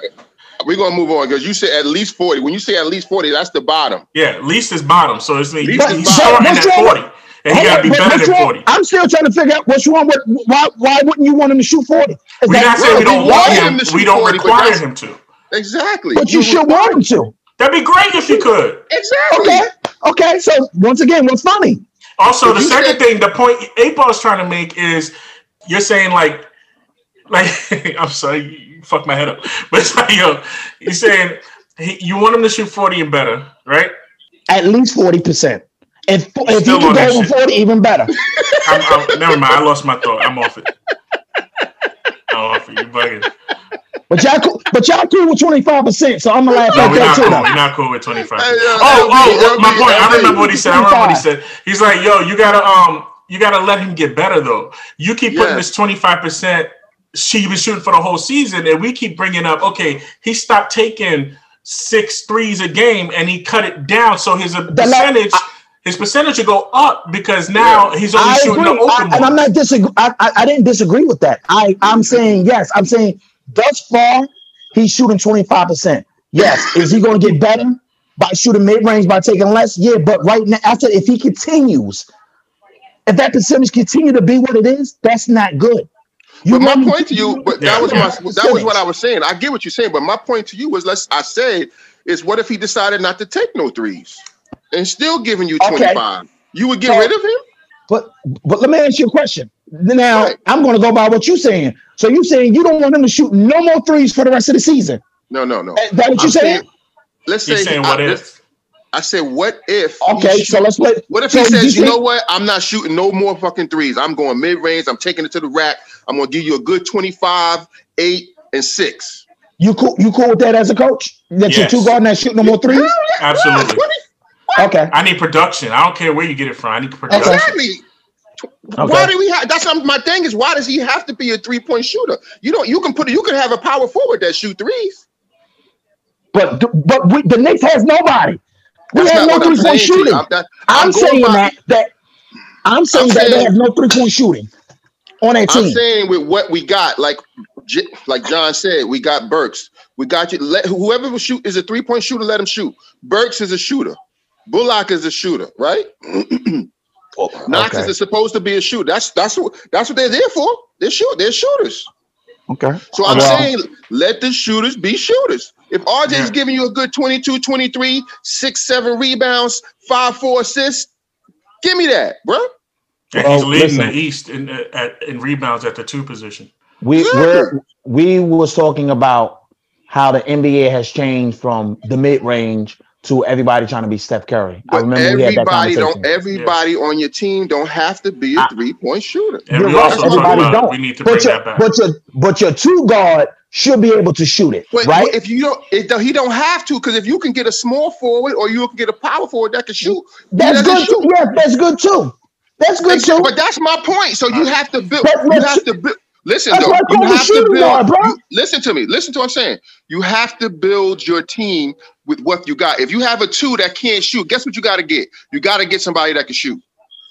C: we're gonna move on because you said at least forty. When you say at least forty, that's the bottom.
A: Yeah, at least is bottom. So it's mean
C: Least
A: he's starting at
B: wrong with-
A: forty, and he got to be better than forty.
B: I'm still trying to figure out what's wrong with why why wouldn't you want him to shoot 40? Is
A: We're
B: that-
A: not saying we don't want
C: want
A: him.
C: him to
A: We don't
C: 40,
A: require him to.
C: Exactly.
B: but you should want him to.
A: That'd be great if you could.
C: Exactly.
B: Okay. Okay. So once again, what's funny?
A: Also,
C: If
A: the second
C: said-
A: thing, the point point ball is trying to make is you're saying like, like [LAUGHS] I'm sorry, you you my head up, [LAUGHS] but it's like yo, you're saying he, you want him to shoot forty and better, right?
B: At least 40%. If if he
A: Still
B: can go
A: that
B: over 40, even better. [LAUGHS]
A: I'm, I'm, never mind, I lost my thought. I'm off it. I'm off it. You bugging.
B: But y'all cool, but y'all cool with 25%. So I'm gonna laugh
A: No,
B: at
A: we're
B: that
A: not
B: too.
A: cool.
B: though.
A: We're not cool with 25.
C: Hey, uh,
A: oh, oh, my point. I
C: LB.
A: remember what he said. I remember what he said. He's like, yo, you gotta um, you gotta let him get better though. You keep putting
C: Yeah.
A: this 25 percent. She was shooting for the whole season, and we keep bringing up, okay, he stopped taking six threes a game, and he cut it down, so his percentage, his percentage will go up because now he's only
B: I
A: shooting
B: agree.
A: the open
B: I, and I'm not disagree. I, I, I didn't disagree with that. I, I'm saying yes. I'm saying thus far he's shooting 25%. Yes. Is he going to get better by shooting mid range by taking less? Yeah. But right now, after if he continues, if that percentage continue to be what it is, that's not good. You
C: But my point to you, but
A: Yeah,
C: that was
A: yeah.
C: my that was what I was saying. I get what you're saying, but my point to you was let's I said is what if he decided not to take no threes and still giving you
B: Okay.
C: 25? You would get
B: So-
C: rid of him?
B: But but let me ask you a question. Now
C: Right.
B: I'm going to go by what you're saying. So you're saying you don't want him to shoot no more threes for the rest of the season?
C: No, no, no.
B: Is that what you're
C: I'm
B: saying?
C: Let's say
A: saying
C: I,
A: what if?
C: I said what if
B: Okay, so let's let.
C: What if
B: so
C: he says, you
B: think-
C: know what? I'm not shooting no more fucking threes. I'm going mid range. I'm taking it to the rack. I'm gonna give you a good 25, eight, and six.
B: You cool? You cool with that as a coach? That your
A: Yes.
B: two guard not shooting no more threes?
A: Absolutely.
B: Okay.
A: I need production. I don't care where you get it from. I need production.
C: Exactly. Why do we have? That's my thing is. Why does he have to be a three point shooter? You don't. You can put. You can have a power forward that shoot threes.
B: But but we, the Knicks has nobody. We
C: That's
B: have
C: not
B: no three point
C: saying to you.
B: shooting.
C: I'm, that,
B: I'm,
C: I'm
B: saying
C: by-
B: that that I'm saying that they have no three point shooting on that team.
C: I'm saying with what we got, like like John said, we got Burks. We got you. Let whoever will shoot is a three point shooter. Let him shoot. Burks is a shooter. Bullock is a shooter, right? Oh, Knox
B: okay.
C: is supposed to be a shooter. That's that's what that's what they're there for. They're shoot. They're shooters.
B: okay.
C: So I'm
B: Well-
C: saying let the shooters be shooters. If RJ is
A: Yeah.
C: giving you a good 22, 23, 6, 7 rebounds, five, four assists. Give me that, bro.
A: And
B: Well,
A: he's leading
B: listen.
A: the East in uh, at, in rebounds at the two position.
B: We
C: Yeah.
B: we're, we was talking about how the NBA has changed from the mid range to everybody trying to be Steph Curry. I
C: But
B: remember we had that
C: everybody don't. Everybody on your team don't have to be a three point shooter.
A: And
B: You're
A: we
B: right,
A: also
B: everybody
A: about
B: don't.
A: we need to bring
B: but your,
A: that back.
B: but your but your two guard should be able to shoot it,
C: But
B: right?
C: but if you don't, it, he don't have to because if you can get a small forward or you can get a power forward that can shoot,
B: That's good
C: doesn't
B: too. Yeah, that's good too. That's good too.
C: But that's my point. So you have to build.
B: But
C: You have to build. Listen,
B: That's
C: though, you have to
B: shooting guard,
C: build.
B: bro.
C: you- listen to me. Listen to what I'm saying. You have to build your team with what you got. If you have a two that can't shoot, guess what you got to get? You got to get somebody that can shoot.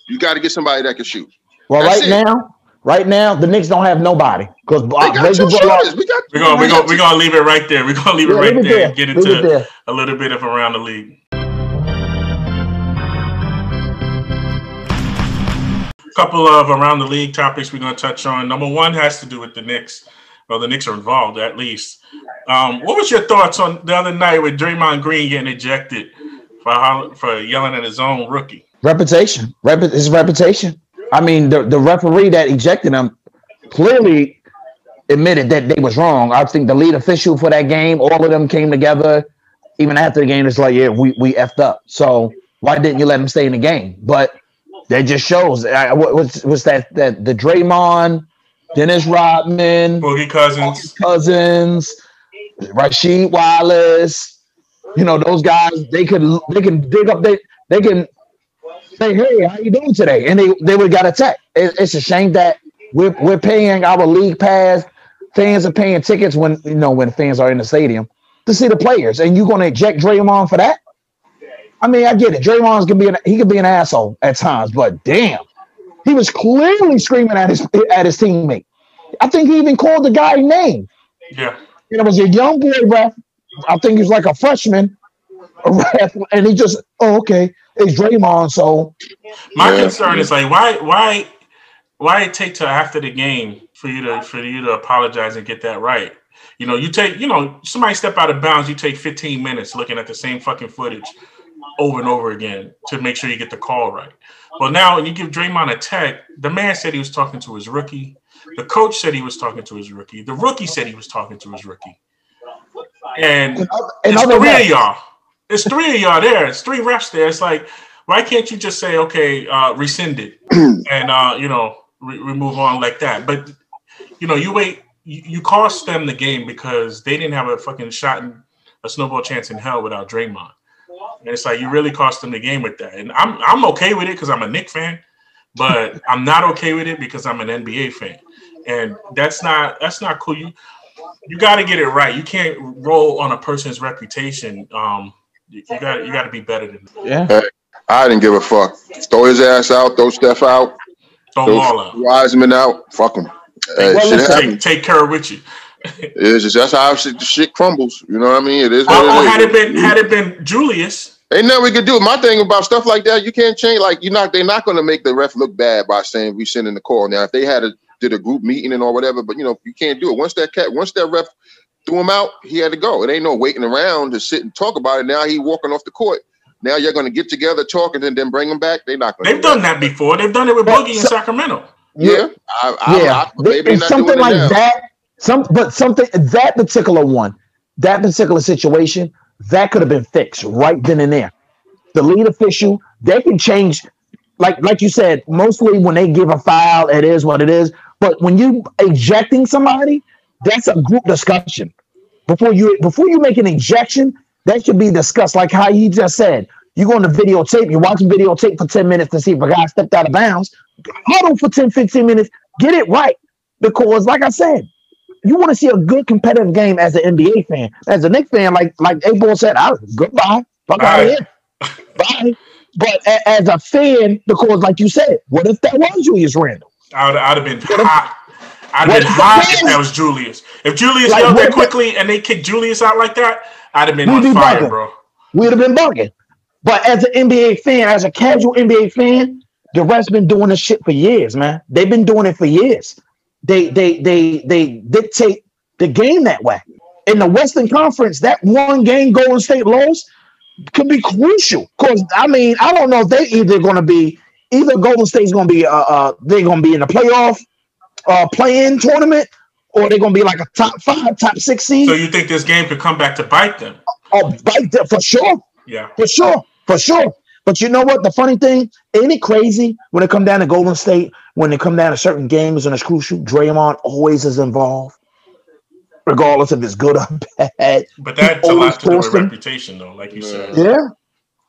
C: You got to get somebody that can shoot.
B: Well,
C: That's
B: right
C: it.
B: now, right now, the Knicks don't have nobody because
C: They got two shooters. We got.
A: we're gonna
C: we
A: we're gonna we're gonna leave it right there. We're gonna leave it right
B: leave
A: there,
B: there.
A: and get
B: Leave it
A: into a little bit of around the league. Couple of around the league topics we're going to touch on. Number one has to do with the Knicks. Well, the Knicks are involved at least. Um, what was your thoughts on the other night with Draymond Green getting ejected for for yelling at his own rookie?
B: reputation. Rep- his reputation. I mean, the, the referee that ejected him clearly admitted that they was wrong. I think the lead official for that game, all of them came together. Even after the game, it's like, yeah, we we effed up. So why didn't you let him stay in the game? But that just shows. I, what, what's what's that? That the Draymond, Dennis Rodman,
A: Boogie Cousins.
B: Cousins, Rasheed Wallace. You know those guys. They could they can dig up. They they can say, "Hey, how you doing today?" And they they would got attacked. It, it's a shame that we're we're paying our league pass. Fans are paying tickets when you know when fans are in the stadium to see the players, and you're going to eject Draymond for that. I mean, I get it. Draymond's gonna be an he could be an asshole at times, but damn, he was clearly screaming at his at his teammate. I think he even called the guy name.
A: Yeah.
B: And it was a young boy ref. I think he was like a freshman a ref, and he just, oh, okay, it's Draymond. So
A: My
C: Yeah.
A: concern is like why why why it take till after the game for you to for you to apologize and get that right. You know, you take you know somebody step out of bounds, you take 15 minutes looking at the same fucking footage over and over again to make sure you get the call right. Well, now when you give Draymond a tech, the man said he was talking to his rookie. The coach said he was talking to his rookie. The rookie said he was talking to his rookie. And
B: and
A: it's three of y'all. It's three of y'all there. It's three refs there. It's like, why can't you just say, okay, uh, rescind it [CLEARS THROAT] and uh, you know, re- we move on like that? But you know, you wait. You, you cost them the game because they didn't have a fucking shot in a snowball chance in hell without Draymond. And it's like you really cost them the game with that. And I'm I'm okay with it because I'm a Knick fan, but [LAUGHS] I'm not okay with it because I'm an NBA fan. And that's not that's not cool. You you got to get it right. You can't roll on a person's reputation. Um, you got you got to be better than that.
B: yeah,
C: I didn't give a fuck. Throw his ass out. Throw Steph out.
A: Throw
C: Throw
A: them all out.
C: Wiseman out. Fuck him. Hey,
B: Well,
C: shit
B: listen,
C: happens.
A: Take take care with you.
C: It's just that's how shit, the shit crumbles. You know what I mean? It is. What
A: Or, or
C: it oh,
A: had
C: is.
A: it been had it been Julius,
C: Ain't nothing we could do. My thing about stuff like that, you can't change. Like you're not, they're not going to make the ref look bad by saying we sending the call. Now, if they had a did a group meeting and or whatever, but you know you can't do it. Once that cat, once that ref threw him out, he had to go. It ain't no waiting around to sit and talk about it. Now he walking off the court. Now you're going to get together, talk, and then, then bring him back. They're not going.
A: they've done that before. They've done it with
B: But
A: Boogie in Sacramento.
C: Yeah, I, I,
B: yeah.
C: I, maybe they're not
B: something
C: doing
B: like
C: now.
B: that. Some, but something that particular one, that particular situation, that could have been fixed right then and there. The lead official, they can change. Like like you said, mostly when they give a foul, it is what it is. But when you ejecting somebody, that's a group discussion. Before you before you make an ejection, that should be discussed. Like how you just said, you go on the videotape, you're watching videotape for 10 minutes to see if a guy stepped out of bounds. Huddle for 10, 15 minutes, get it right. Because, like I said, you want to see a good competitive game as an NBA fan. As a Knicks fan, like like A Ball said, I goodbye. Fuck out of here. Bye. But a- as a fan, because like you said, what if that was Julius Randle?
A: I would I'd have been
B: What if-
A: hot. I'd have been hot if that was Julius. If Julius
B: Like,
A: yelled that quickly and they kicked Julius out like that, I'd have been on
B: be
A: fire,
B: bugging.
A: bro.
B: We'd have been bugging. But as an NBA fan, as a casual NBA fan, the refs been doing this shit for years, man. They've been doing it for years. They they they they dictate the game that way. In the Western Conference, that one game Golden State lost, could be crucial. Cause I mean, I don't know if they either going to be either Golden State's going to be uh, uh they're going to be in the playoff uh play-in tournament, or they're going to be like a top five, top six seed.
A: So you think this game could come back to bite them?
B: Oh, bite them for sure,
A: Yeah.
B: for sure, for sure. But you know what? The funny thing, ain't it crazy when it come down to Golden State, when it come down to certain games and it's crucial, Draymond always is involved, regardless if it's good or [LAUGHS] bad.
A: But that's a
B: always
A: lot to do with
B: forced
A: reputation, though, like you said.
C: Yeah.
B: Yeah.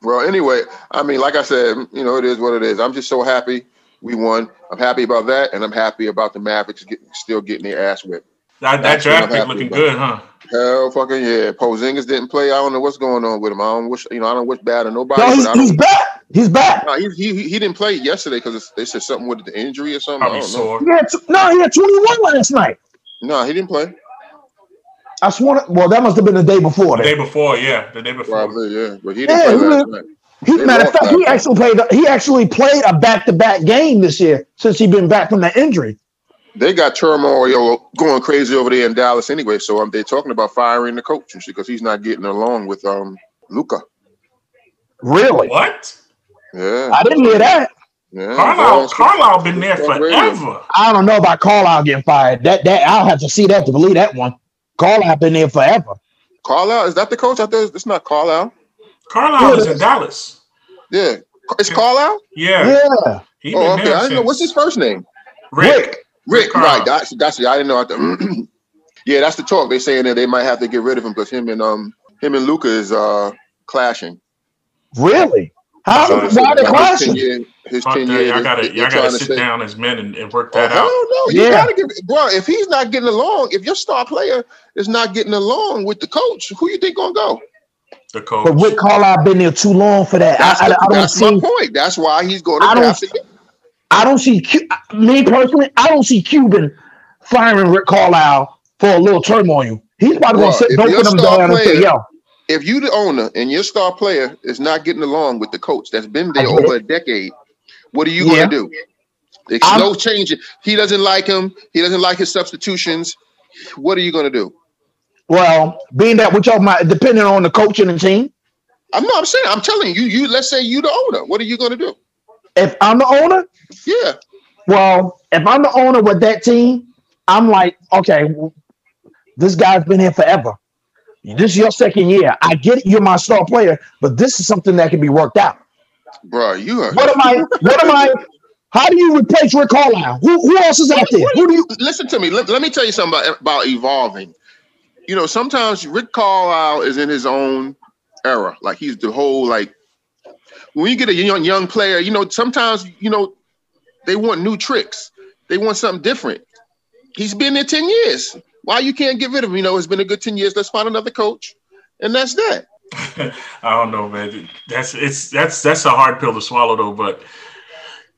C: Well, anyway, I mean, like I said, you know, it is what it is. I'm just so happy we won. I'm happy about that, and I'm happy about the Mavericks get, still getting their ass whipped.
A: That, that
C: That's
A: draft
C: I'm
A: pick looking good, huh?
C: Hell, fucking yeah. Porzingis didn't play. I don't know what's going on with him. I don't wish, you know, I don't wish bad on nobody.
B: No,
C: but
B: he's,
C: I
B: he's back. He's back.
C: No, he, he he didn't play yesterday because they said something with the injury or something. I
A: Probably
C: don't know.
A: sore.
B: He had t- no, he had 21 last night.
C: No, he didn't play.
B: I sworn. Well, that must have been the day before.
A: The
B: Then.
A: day before, yeah, the day before.
C: Probably, yeah. But he
B: Yeah,
C: didn't
B: he
C: play last night.
B: He,
C: They
B: matter of fact, he actually played. He actually played a back-to-back game this year since he been back from that injury.
C: They got turmoil going crazy over there in Dallas anyway. So um, they're talking about firing the coach because he's not getting along with um Luka.
B: Really?
A: What?
C: Yeah,
B: I didn't hear that.
C: yeah.
A: Carlisle, Carlisle been there forever.
B: I don't know about Carlisle getting fired. That that I'll have to see that to believe that one. Carlisle been there forever.
C: Carlisle is that the coach out there? It's not Carlisle.
A: Carlisle is in Dallas.
C: Yeah, it's Carlisle.
A: Yeah,
B: Yeah.
A: he been
C: Oh, okay.
A: there
C: I didn't know what's his first name.
A: Rick.
C: Rick.
A: Carlisle.
C: Right. That's that's I didn't know. I th- [CLEARS THROAT] yeah, that's the talk. They're saying that they might have to get rid of him because him and um him and Luka is uh clashing.
B: Really? How?
A: So
B: why
A: it's
B: they
C: About his
B: clashing?
C: 10 year, his
A: Fuck
C: 10
A: that.
C: years.
A: Y'all gotta,
C: they're
A: y'all gotta
C: to
A: sit
C: say-
A: down as men and, and work
C: Oh,
A: that
C: hell
A: out.
C: no. You
B: Yeah.
C: gotta give bro, if he's not getting along, if your star player is not getting along with the coach, who you think gonna go?
A: The coach.
B: But Rick Carlisle been there too long for that.
C: That's,
B: I, I,
C: the-
B: I don't
C: that's my
B: see.
C: point. That's why he's going to
B: I don't-
C: draft again.
B: I don't see. Me personally, I don't see Cuban firing Rick Carlisle for a little turmoil. He's probably gonna sit
C: if
B: both of them down and say,
C: player-
B: "Yo,
C: If you the owner and your star player is not getting along with the coach that's been there over a decade, what are you
B: Yeah.
C: gonna do? There's
B: I'm-
C: no change. He doesn't like him. He doesn't like his substitutions. What are you gonna do?
B: well, being that we're talking about depending on the coach and the team.
C: I'm not. I'm saying. I'm telling you. You. Let's say you the owner. What are you gonna do?
B: If I'm the owner,
C: Yeah.
B: Well, if I'm the owner with that team, I'm like, okay, this guy's been here forever. This is your second year. I get it, you're my star player, but this is something that can be worked out.
C: Bro, you are.
B: What am I? What am I? How do you replace Rick Carlisle? Who, who else is out there? Who do you?
C: listen to me. Let, let me tell you something about, about evolving. You know, sometimes Rick Carlisle is in his own era. Like he's the whole like when you get a young young player, you know, sometimes you know they want new tricks. They want something different. He's been there 10 years. Why you can't get rid of him? You know, it's been a good 10 years. Let's find another coach. And that's that. [LAUGHS]
A: I don't know, man. That's it's that's that's a hard pill to swallow, though. But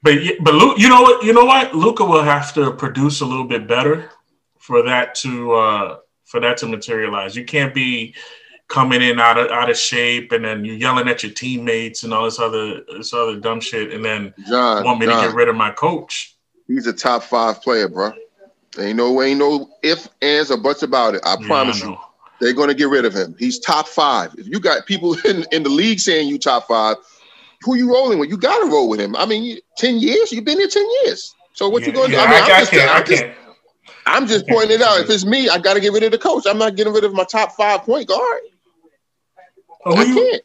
A: but but Luke, you know what? You know what? Luka will have to produce a little bit better for that to uh for that to materialize. You can't be coming in out of out of shape and then you're yelling at your teammates and all this other this other dumb shit, and then
C: John,
A: want me to get rid of my coach.
C: he's a top five player, bro. Ain't no ain't no if, ands, or buts about it. I
A: Yeah,
C: promise
A: I
C: you. They're going to get rid of him. He's top five. If you got people [LAUGHS] in, in the league saying you top five, who you rolling with? You got to roll with him. I mean, 10 years? You've been here 10 years. So what you going to
A: yeah,
C: do? I mean,
A: I,
C: am
A: I
C: just,
A: can't. I
C: I'm just,
A: can't.
C: I'm just pointing it out. If it's me, I got to get rid of the coach. I'm not getting rid of my top five point guard.
A: Who
C: I
A: you,
C: can't.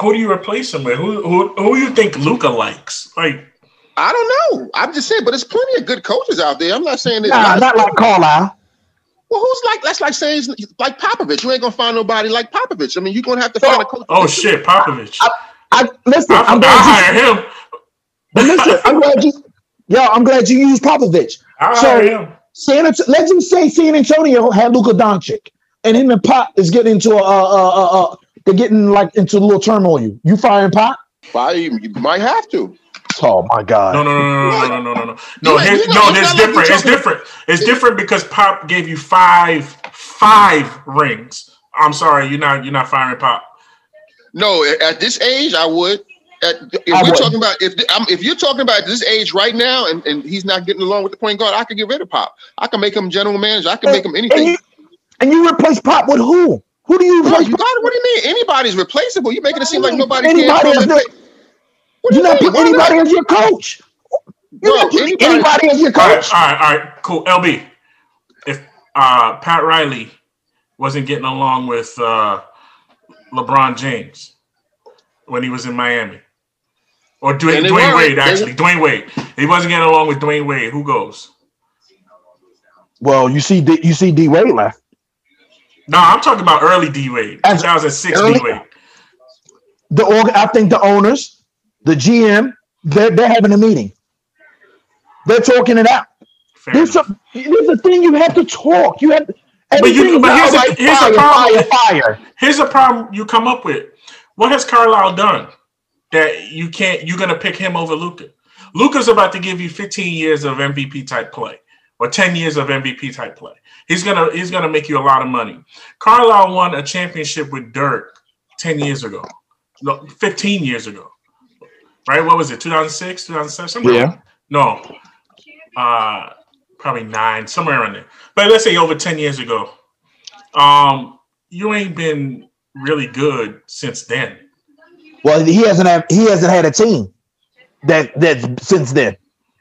A: who do you replace him with? Who who who you think Luka likes? Like
C: I don't know. I'm just saying, but there's plenty of good coaches out there. I'm not saying that.
B: Nah, not like Carlisle.
C: well, who's like that's like saying like Popovich. You ain't gonna find nobody like Popovich. I mean, you're gonna have to find a coach.
A: oh shit, Popovich.
B: I listen.
A: I,
B: I'm
A: I
B: glad you.
A: hire him. [LAUGHS]
B: But listen, I'm glad you. Yo, I'm glad you used Popovich.
A: I
B: So-
A: hire him.
B: San, Ant- let's just say San Antonio had Luka Doncic, and him and Pop is getting into a, uh, uh, uh, uh, they're getting like into a little turmoil. You firing Pop?
C: Why you, you might have to.
B: Oh my God!
A: No, no, no, no, no, no, no, no, no. No,
C: You
A: here- no,
C: not-
A: it's
C: it's like
A: different. It's different. It's different because Pop gave you five, five rings. I'm sorry, you're not, you're not firing Pop.
C: No, at- at this age, I would. At, if
B: I
C: we're
B: would.
C: talking about if if you're talking about this age right now, and, and he's not getting along with the point guard, I could get rid of Pop. I can make him general manager. I can make him
B: And
C: anything.
B: you, and you replace Pop with who? Who do you
C: Bro,
B: replace?
C: you got. What do you mean? Anybody's replaceable. You're making it seem like nobody
B: Anybody
C: can
B: is
C: come and-
B: the-
C: What do
B: You're
C: you
B: not
C: mean?
B: putting anybody
C: not?
B: as your coach. You're
C: Bro,
B: not putting
C: anybody-
B: anybody as your coach.
A: all right, all right, cool. LB, if uh, Pat Riley wasn't getting along with uh, LeBron James when he was in Miami, or Dwyane,
C: Dwyane.
A: Wade, actually, Dwyane Wade, he wasn't getting along with Dwyane Wade. Who goes?
B: Well, you see, D, you see D Wade left.
A: No, I'm talking about early D Wade,
B: As-
A: 2006
B: early-
A: D Wade.
B: The org, I think the owners, the GM, they're, they're having a meeting. They're talking it out.
A: Fair
B: There's
A: enough.
B: a, there's a thing you have to talk. You have.
A: But you- but here's the-
B: outright
A: here's
B: fire,
A: problem.
B: Fire, fire.
A: Here's a problem you come up with. What has Carlisle done that you can't? You're gonna pick him over Luka. Luka's about to give you 15 years of MVP type play or 10 years of MVP type play. He's gonna he's gonna make you a lot of money. Carlisle won a championship with Dirk 10 years ago, no, 15 years ago, right? What was it? 2006, 2007? Somewhere
B: Yeah.
A: No, uh, probably nine, somewhere around there. But let's say over 10 years ago. Um, you ain't been really good since then.
B: Well, he hasn't had he hasn't had a team that that since then.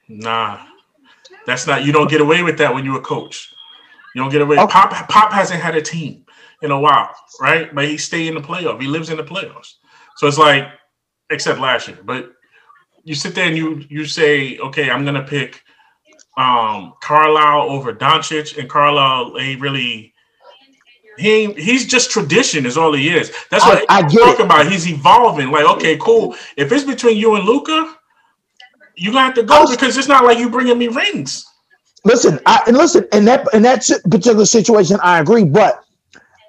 A: Nah, that's not. You don't get away with that when you're a coach. You don't get away.
B: Okay.
A: Pop Pop hasn't had a team in a while, right? But he stay in the playoff. He lives in the playoffs. So it's like, except last year. But you sit there and you you say, okay, I'm gonna pick um Carlisle over Doncic, and Carlisle ain't really. He he's just tradition is all he is. That's what
B: I- I
A: I'm talking
B: it.
A: about. He's evolving. Like, okay, cool. If it's between you and Luka, you gonna have to go
B: was-
A: because it's not like you bringing me rings.
B: Listen, I, and listen, in that in that particular situation, I agree. But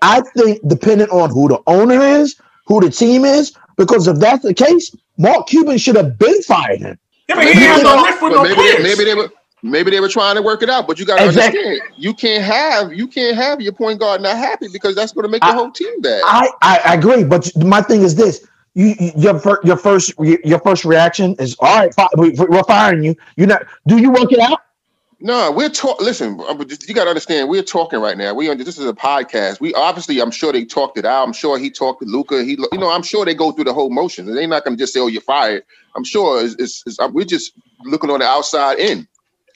B: I think depending on who the owner is, who the team is, because if that's the case, Mark Cuban should have been fired him.
A: Yeah, but he
C: Maybe
A: ain't have
C: they
A: no riff with no
C: maybe
A: players.
C: They, maybe they were maybe they were trying to work it out, but you got to
B: Exactly.
C: understand you can't have you can't have your point guard not happy because that's going to make
B: I-
C: the whole team bad.
B: I, I I agree, but my thing is this: you, you your your first your first reaction is all right. Fi- we, we're firing you. You not? Do you work it out?
C: No, we're talking. Listen, uh, you got to understand. We're talking right now. We on this is a podcast. We obviously, I'm sure they talked it out. I'm sure he talked to Luka. He, you know, I'm sure they go through the whole motions. They're not going to just say, "Oh, you're fired." I'm sure it's, it's, it's, uh, we're just looking on the outside in.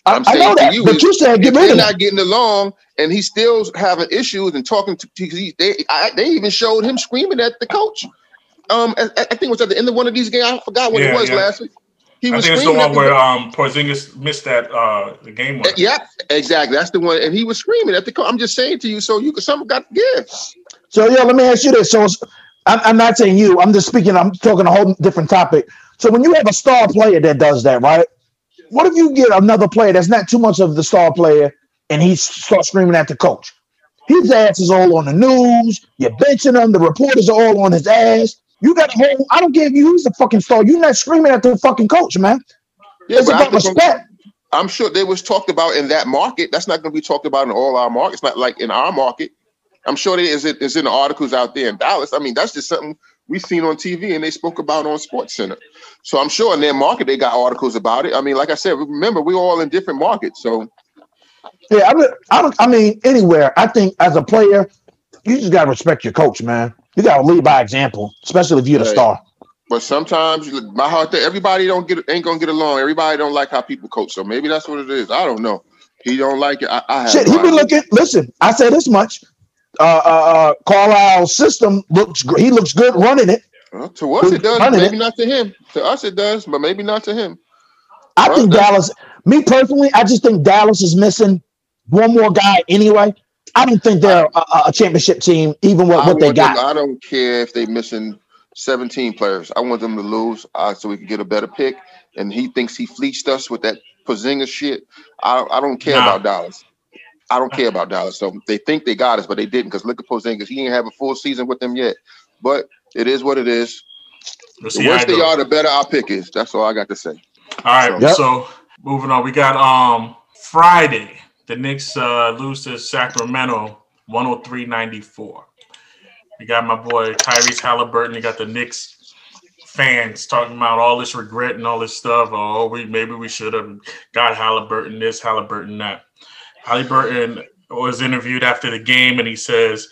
B: I,
C: I'm
B: I know that,
C: you
B: but
C: is
B: you said get rid of
C: not getting along, and he's still having issues and talking to, to he, they, I, they even showed him screaming at the coach. Um, I, I think it was at the end of one of these games. I forgot what
A: Yeah,
C: it was
A: yeah.
C: last week. He
A: I
C: was
A: think it's the
C: screaming at
A: one
C: the
A: where um Porzingis missed that uh the game one.
C: Yeah, exactly. That's the one, and he was screaming at the. Co- I'm just saying to you, so you something got to give.
B: So yeah, let me ask you this. So I'm, I'm not saying you. I'm just speaking. I'm talking a whole different topic. So when you have a star player that does that, right? What if you get another player that's not too much of the star player, and he starts screaming at the coach? His ass is all on the news. You're benching him. The reporters are all on his ass. You got a whole. I don't care if you who's the fucking star. You're not screaming at the fucking coach, man.
C: Yeah,
B: it's about respect.
C: I'm sure they was talked about in that market. That's not going to be talked about in all our markets. Not like in our market. I'm sure there is it is in the articles out there in Dallas. I mean, that's just something we've seen on TV and they spoke about on Sports Center. So I'm sure in their market they got articles about it. I mean, like I said, remember we're all in different markets. So
B: Yeah, I, I don't. I mean, anywhere. I think as a player, you just gotta respect your coach, man. You gotta lead by example, especially if you're the
C: Right.
B: star.
C: But sometimes my heart that everybody don't get ain't gonna get along. Everybody don't like how people coach. So maybe that's what it is. I don't know. He don't like it. I, I have
B: Shit, he been looking. Listen, I say this much. Uh, uh, uh, Carlisle's system looks. He looks good running it.
C: Well, to us it does. Maybe
B: it.
C: not to him. To us it does, but maybe not to him.
B: I
C: Well,
B: think Dallas. Me personally, I just think Dallas is missing one more guy anyway. I don't think they're a, a- a championship team, even with
C: I
B: what they
C: want them-
B: got.
C: I don't care if they're missing 17 players. I want them to lose uh, so we can get a better pick. And he thinks he fleeced us with that Pozinga shit. I, I don't care
A: Nah.
C: about Dallas. I don't care about Dallas. So they think they got us, but they didn't because look at Porzingis. He ain't have a full season with them yet. But it is what it is.
A: We'll
C: The worse they
A: goes.
C: are, the better our pick is. That's all I got to say.
A: All right,
B: Yep.
A: so moving on, we got um Friday. The Knicks uh, lose to Sacramento 103-94. We got my boy Tyrese Halliburton. You got the Knicks fans talking about all this regret and all this stuff. Oh, we maybe we should have got Halliburton this, Halliburton that. Halliburton was interviewed after the game and he says,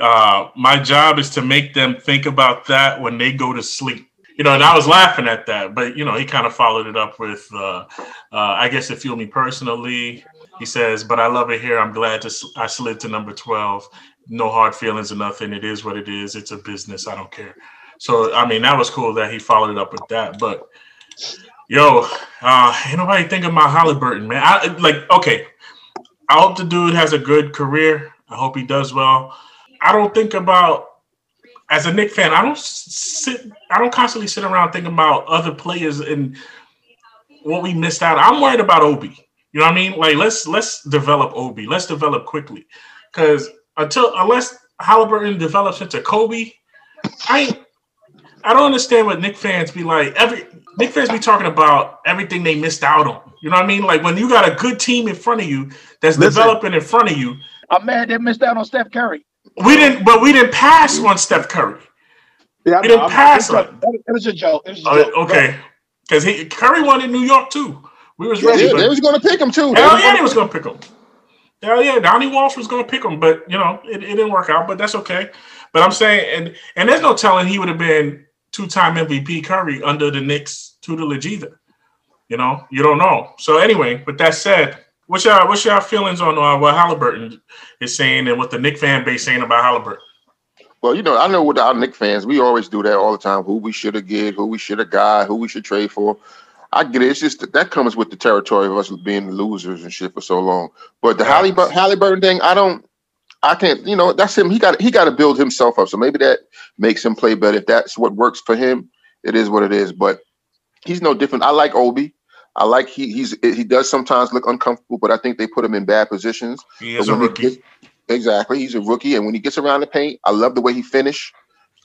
A: Uh, my job is to make them think about that when they go to sleep. You know, and I was laughing at that, but you know, he kind of followed it up with, uh, uh, I guess it fueled me personally. He says, "But I love it here. I'm glad to I slid to number 12. No hard feelings or nothing. It is what it is. It's a business. I don't care." So I mean, that was cool that he followed it up with that. But yo, uh, ain't nobody thinking about Halliburton, man. I like okay. I hope the dude has a good career. I hope he does well. I don't think about as a Knick fan. I don't sit. I don't constantly sit around thinking about other players and what we missed out. I'm worried about Obi. You know what I mean? Like let's let's develop Obi. Let's develop Quickley, because until unless Halliburton develops into Kobe, I I don't understand what Knick fans be like. Every Knick fans be talking about everything they missed out on. You know what I mean? Like when you got a good team in front of you that's Listen, developing in front of you.
B: I'm mad they missed out on Steph Curry.
A: We didn't, but we didn't pass on Steph Curry. Yeah, we didn't I'm, pass on.
B: It was a joke. It was a oh, joke.
A: okay, because he Curry won in New York too. We was ready.
C: Yeah, they was going to pick him too.
A: Hell yeah, they was going to pick him. Hell yeah, Donnie Walsh was going to pick him, but you know it, it didn't work out. But that's okay. But I'm saying, and and there's no telling he would have been two-time MVP Curry under the Knicks tutelage either. You know, you don't know. So anyway, with that said, what's your what's your feelings on uh, what Halliburton is saying and what the Knick fan base saying about Halliburton?
C: Well, you know, I know with our Knick fans, we always do that all the time. Who we should have get, who we should have got, who we should trade for. I get it. It's just that, that comes with the territory of us being losers and shit for so long. But the Halliburton, Halliburton thing, I don't. I can't. You know, that's him. He got he got to build himself up. So maybe that makes him play better. If that's what works for him, it is what it is. But he's no different. I like Obi. I like he he's he does sometimes look uncomfortable, but I think they put him in bad positions.
A: He is a rookie. Gets,
C: exactly, he's a rookie, and when he gets around the paint, I love the way he finished.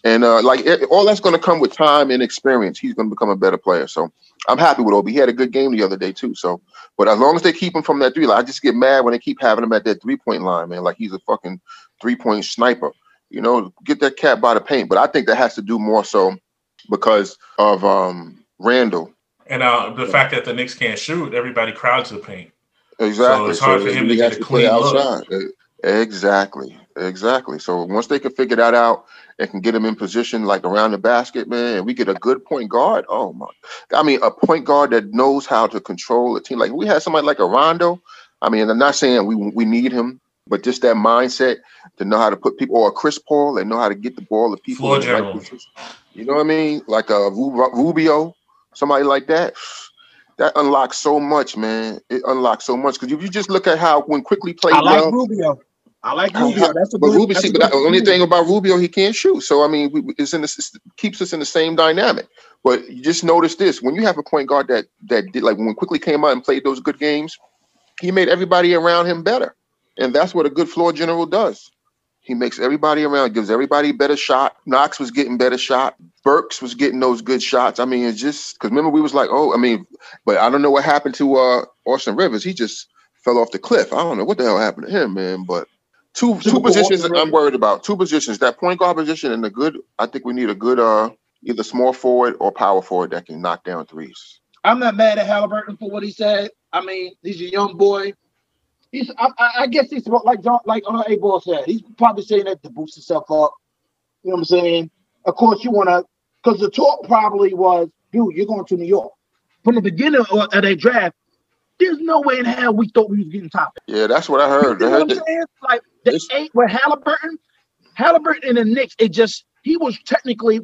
C: And uh, like all that's going to come with time and experience. He's going to become a better player. So I'm happy with Obi. He had a good game the other day too. So, but as long as they keep him from that three line, I just get mad when they keep having him at that three point line, man. Like he's a fucking three point sniper. You know, get that cat by the paint. But I think that has to do more so because of um Randle.
A: And uh, the fact that the Knicks can't shoot, everybody crowds the paint.
C: Exactly. So it's hard so for him to get a clean outside. Look. Exactly. Exactly. So once they can figure that out and can get him in position like around the basket, man, and we get a good point guard. Oh my! I mean, a point guard that knows how to control a team. Like we had somebody like a Rondo. I mean, I'm not saying we we need him, but just that mindset to know how to put people or a Chris Paul and know how to get the ball to people. Right you know what I mean? Like a Rubio, somebody like that. That unlocks so much, man. It unlocks so much because if you just look at how when Quickley played, I
B: like well, Rubio. I like Rubio. That's a
C: but good, Rubio. See, but the only thing about Rubio, he can't shoot. So I mean, we, it's in this keeps us in the same dynamic. But you just notice this: when you have a point guard that that did like when Quickley came out and played those good games, he made everybody around him better, and that's what a good floor general does. He makes everybody around, gives everybody better shot. Knox was getting better shot. Burks was getting those good shots. I mean, it's just because remember we was like, oh, I mean, but I don't know what happened to uh Austin Rivers. He just fell off the cliff. I don't know what the hell happened to him, man. But Two two positions I'm worried about. Two positions. That point guard position and the good. I think we need a good uh either small forward or power forward that can knock down threes.
B: I'm not mad at Halliburton for what he said. I mean, he's a young boy. He's I, I guess he's like John like uh, A Ball said. He's probably saying that to boost himself up. You know what I'm saying? Of course, you want to because the talk probably was, dude, you're going to New York. From the beginning of that draft, there's no way in hell we thought we was getting top.
C: Yeah, that's what I heard. You know what I'm saying?
B: Like the it's, eight with Halliburton, Halliburton and the Knicks, it just he was technically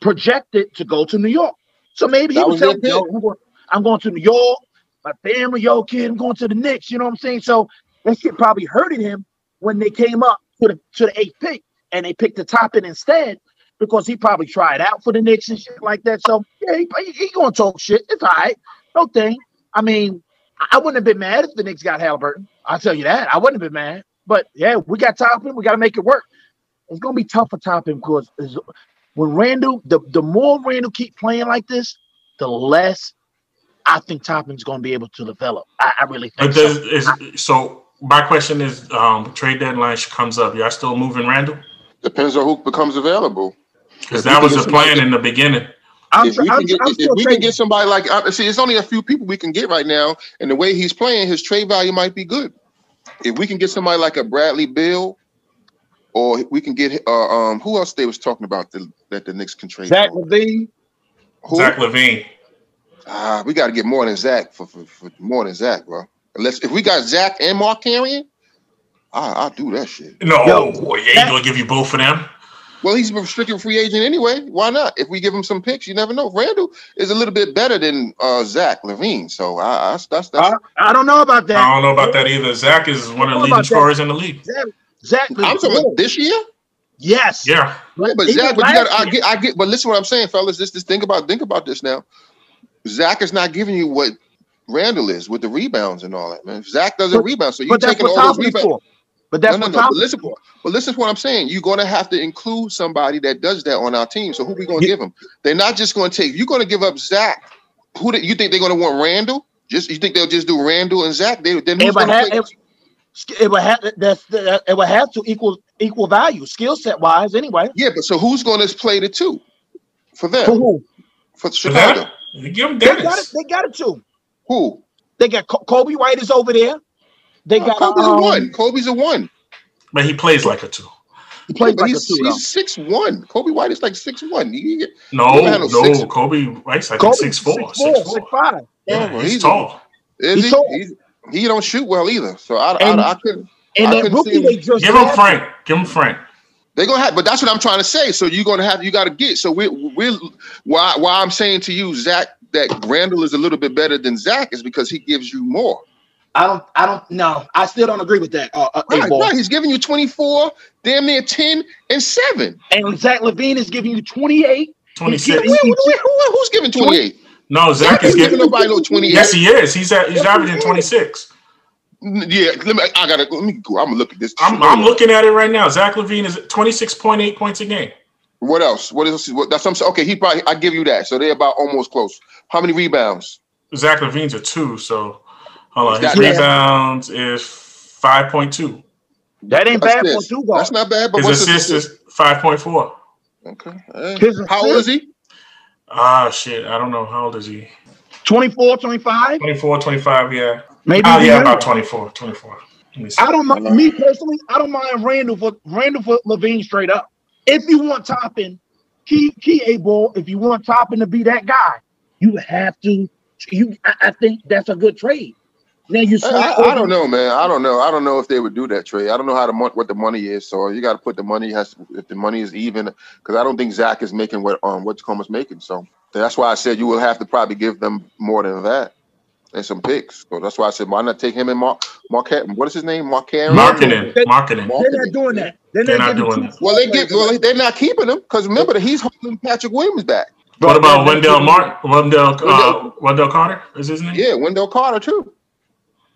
B: projected to go to New York. So maybe he was, was telling, yo, I'm going, I'm going to New York. My family, yo, kid, I'm going to the Knicks. You know what I'm saying? So that shit probably hurted him when they came up to the to the eighth pick and they picked the Toppin instead because he probably tried out for the Knicks and shit like that. So yeah, he, he, he gonna talk shit. It's all right. No thing. I mean, I wouldn't have been mad if the Knicks got Halliburton. I'll tell you that. I wouldn't have been mad. But yeah, we got Toppin. We got to make it work. It's gonna be tough for Toppin because when Randle, the, the more Randle keep playing like this, the less I think Toppin's gonna be able to develop. I, I really think. But
A: so. Is, I, so my question is, um, trade deadline comes up. Y'all still moving Randle?
C: Depends on who becomes available.
A: Because that was the plan in the beginning.
C: I'm, if we, can, get, if we can get somebody like uh, see, it's only a few people we can get right now, and the way he's playing, his trade value might be good. If we can get somebody like a Bradley Beal, or we can get uh, um who else they was talking about the, that the Knicks can trade.
B: Zach
C: for?
B: LaVine.
C: Who?
A: Zach LaVine.
C: Ah, we got to get more than Zach for, for, for more than Zach, bro. Unless if we got Zach and Mark Carrion, I, I'll do that shit.
A: No,
B: Yo,
A: well, yeah, you gonna give you both of them?
C: Well, he's a restricted free agent anyway. Why not? If we give him some picks, you never know. Randle is a little bit better than uh, Zach LaVine, so I, I, that's that's.
B: I, I don't know about that.
A: I don't know about that either. Zach is one of the leading
B: about that?
A: scorers in the league.
B: Zach, Zach
C: I'm talking about this year.
B: yes.
A: Yeah,
C: Yeah, but Zach, but you
B: last
C: got I get, I get. But listen, what I'm saying, fellas. This, this think about, think about this now. Zach is not giving you what Randle is with the rebounds and all that, man. Zach doesn't
B: But-
C: rebound, so
B: you're
C: taking all those
B: Thompson's
C: rebounds.
B: For. But that's
C: no, no,
B: what
C: no. But
B: Thompson.
C: listen, but listen to what I'm saying. You're going to have to include somebody that does that on our team. So who we going to
B: Yeah.
C: give them? They're not just going to take. You're going to give up Zach. Who do, you think they're going to want? Randle? Just you think they'll just do Randle and Zach? They, then who's
B: would,
C: going to
B: have,
C: play?
B: it, it would have that's the, it would have to equal equal value skill set wise anyway.
C: Yeah, but so who's going to play the two for them
B: For who?
C: for
A: for
C: Chicago?
A: that, you give him
B: They got it.
A: Dennis.
B: They got it too.
C: Who?
B: They got Coby White is over there. They got
C: Coby's
B: um,
C: a one. Coby's a one.
A: But he plays like a two.
B: He plays
C: but
B: like a
C: he's,
B: two. though.
C: he's six one. Coby White is like six one. He,
A: No,
C: no
A: no,
C: six.
A: Coby White's like
B: Coby
A: six four,
B: six
A: six
B: four,
A: four.
B: six five.
A: Yeah,
C: Oh,
A: he's,
C: he's
A: tall.
B: He's
C: he?
B: tall.
C: He's, he don't shoot well either. So I,
B: And-
C: I, I couldn't.
B: And
C: I
B: that rookie
C: see
B: they just
A: Give him
B: drafted-
A: Frank. Give him Frank.
C: They're gonna have, but that's what I'm trying to say. So you're gonna have, you got to get. So we, we, why, why I'm saying to you, Zach, that Randle is a little bit better than Zach is because he gives you more.
B: I don't. I don't. No, I still don't agree with that. Uh, uh,
C: Right,
B: A-ball.
C: right. He's giving you 24, damn near 10 and seven.
B: And Zach LaVine is giving you 28.
A: 26.
B: Giving-
C: Wait, wait, wait, who- who's giving 28?
A: No, Zach
C: Zach
A: is
C: giving
A: getting.
C: nobody no 28.
A: Yes, he is. He's at. He's averaging twenty six.
C: Yeah, let me. I gotta. Let me go. I'm gonna look at this.
A: I'm, I'm looking at it right now. Zach LaVine is twenty six point eight points a game.
C: What else? What is? What, that's what I'm saying. Okay, he probably. I give you that. So they're about almost close. How many rebounds?
A: Zach LaVine's a two. So hold on, his
C: That-
A: rebounds is five point two.
B: That ain't bad for two guard.
C: That's not bad. But
A: His
C: what's
A: assist
C: his
A: is five point four.
C: Okay.
B: His
C: How old is he?
A: Ah, shit. I don't know. How old is he?
B: 24, 25?
A: 24, 25, yeah.
B: Maybe.
A: Oh, yeah, about 24, 24. Let me see.
B: I don't mind me personally. I don't mind Randle for Randle for LaVine straight up. If you want Toppin, key key a ball. If you want Toppin to be that guy, you have to. You, I, I think that's a good trade. Now you.
C: I, I- I don't know, man. I don't know. I don't know if they would do that trade. I don't know how the mon- what the money is. So you got to put the money has if the money is even because I don't think Zach is making what um what Tacoma's making. So that's why I said you will have to probably give them more than that and some picks. So that's why I said why not take him and Mark Mark what is his name Mark Karen?
A: Marketing, marketing.
B: They're not doing that. They're,
A: They're
B: not,
A: not doing that.
C: Well, they get well they're not keeping him because remember that he's holding Patrick Williams back.
A: What about Wendell Mark Wendell, uh,
C: Wendell-
A: Wendell Carter is his name?
C: Yeah, Wendell Carter too.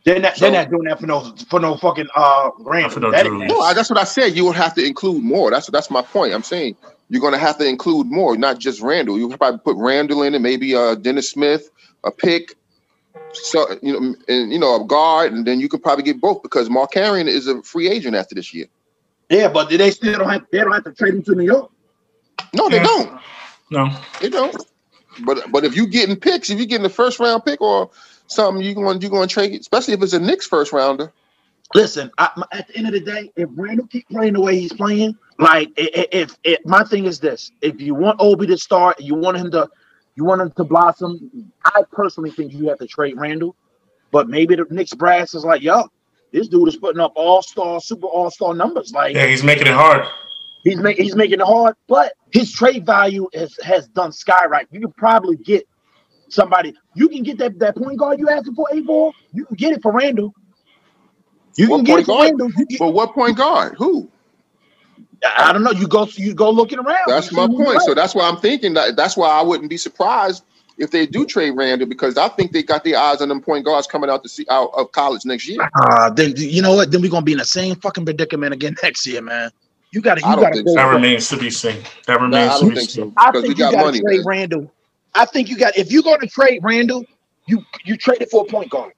B: They're not.
C: So-
B: they're not doing that for no for no fucking uh Randle.
A: for no
B: That-
A: Julius.
C: No, I, that's what I said. You would have to include more. That's that's my point. I'm saying you're going to have to include more, not just Randle. You probably put Randle in it, maybe uh Dennis Smith, a pick, so you know, and you know, a guard, and then you could probably get both because Mark Carrion is a free agent after this year.
B: yeah, but do they still don't have. They don't have to trade him to New York.
C: No, they
A: Yeah.
C: don't.
A: No.
C: They don't. But but if you're getting picks, if you're getting the first round pick or something, you're going you going to trade, especially if it's a Knicks first rounder.
B: Listen, I, at the end of the day, if Randle keep playing the way he's playing, like i- i- if, if my thing is this, if you want Obi to start, you want him to, you want him to blossom. I personally think you have to trade Randle, but maybe the Knicks brass is like, yo, this dude is putting up all star, super all star numbers. Like
A: Yeah, he's making it hard.
B: he's making he's making it hard, but his trade value has has done skyrocket. You could probably get somebody. You can get that that point guard you asking for a ball. You can get it for Randle. You
C: What
B: can get it
C: point
B: for
C: guard?
B: Randle. Get-
C: But what point guard? Who?
B: I don't know. You go you go looking around.
C: That's my point. So that's why I'm thinking that that's why I wouldn't be surprised if they do trade Randle because I think they got their eyes on them point guards coming out to see out of college next year.
B: Uh, then you know what? Then we're gonna be in the same fucking predicament again [LAUGHS] next year, man. You gotta
C: I
B: you
C: don't
B: gotta
C: think
B: go.
A: That remains to be seen. That
C: Nah,
A: remains
C: I
A: to
C: don't
A: be
C: think
A: seen.
C: so
B: I think
C: we
B: you
C: got
B: gotta
C: money.
B: trade
C: man.
B: Randle. I think you got if you're gonna trade Randle, you you trade it for a point guard.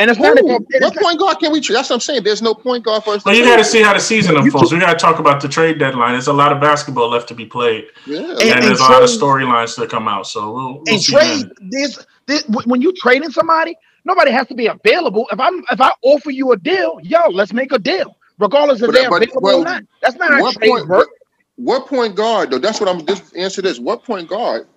B: And it's not
C: Who?
B: about it is
C: What point guard can we trade? That's what I'm saying. There's no point guard for us.
A: Well, you got to see how the season unfolds. We got to talk about the trade deadline. There's a lot of basketball left to be played,
C: Yeah.
A: and,
B: And-
A: there's a lot of storylines to come out. So we'll, we'll
B: and
A: see
B: trade this this when you trading somebody, nobody has to be available. If I'm if I offer you a deal, yo, let's make a deal. regardless of they're available well, or not. That's not how trade point, work.
C: What point guard though? That's what I'm just answer this. What point guard?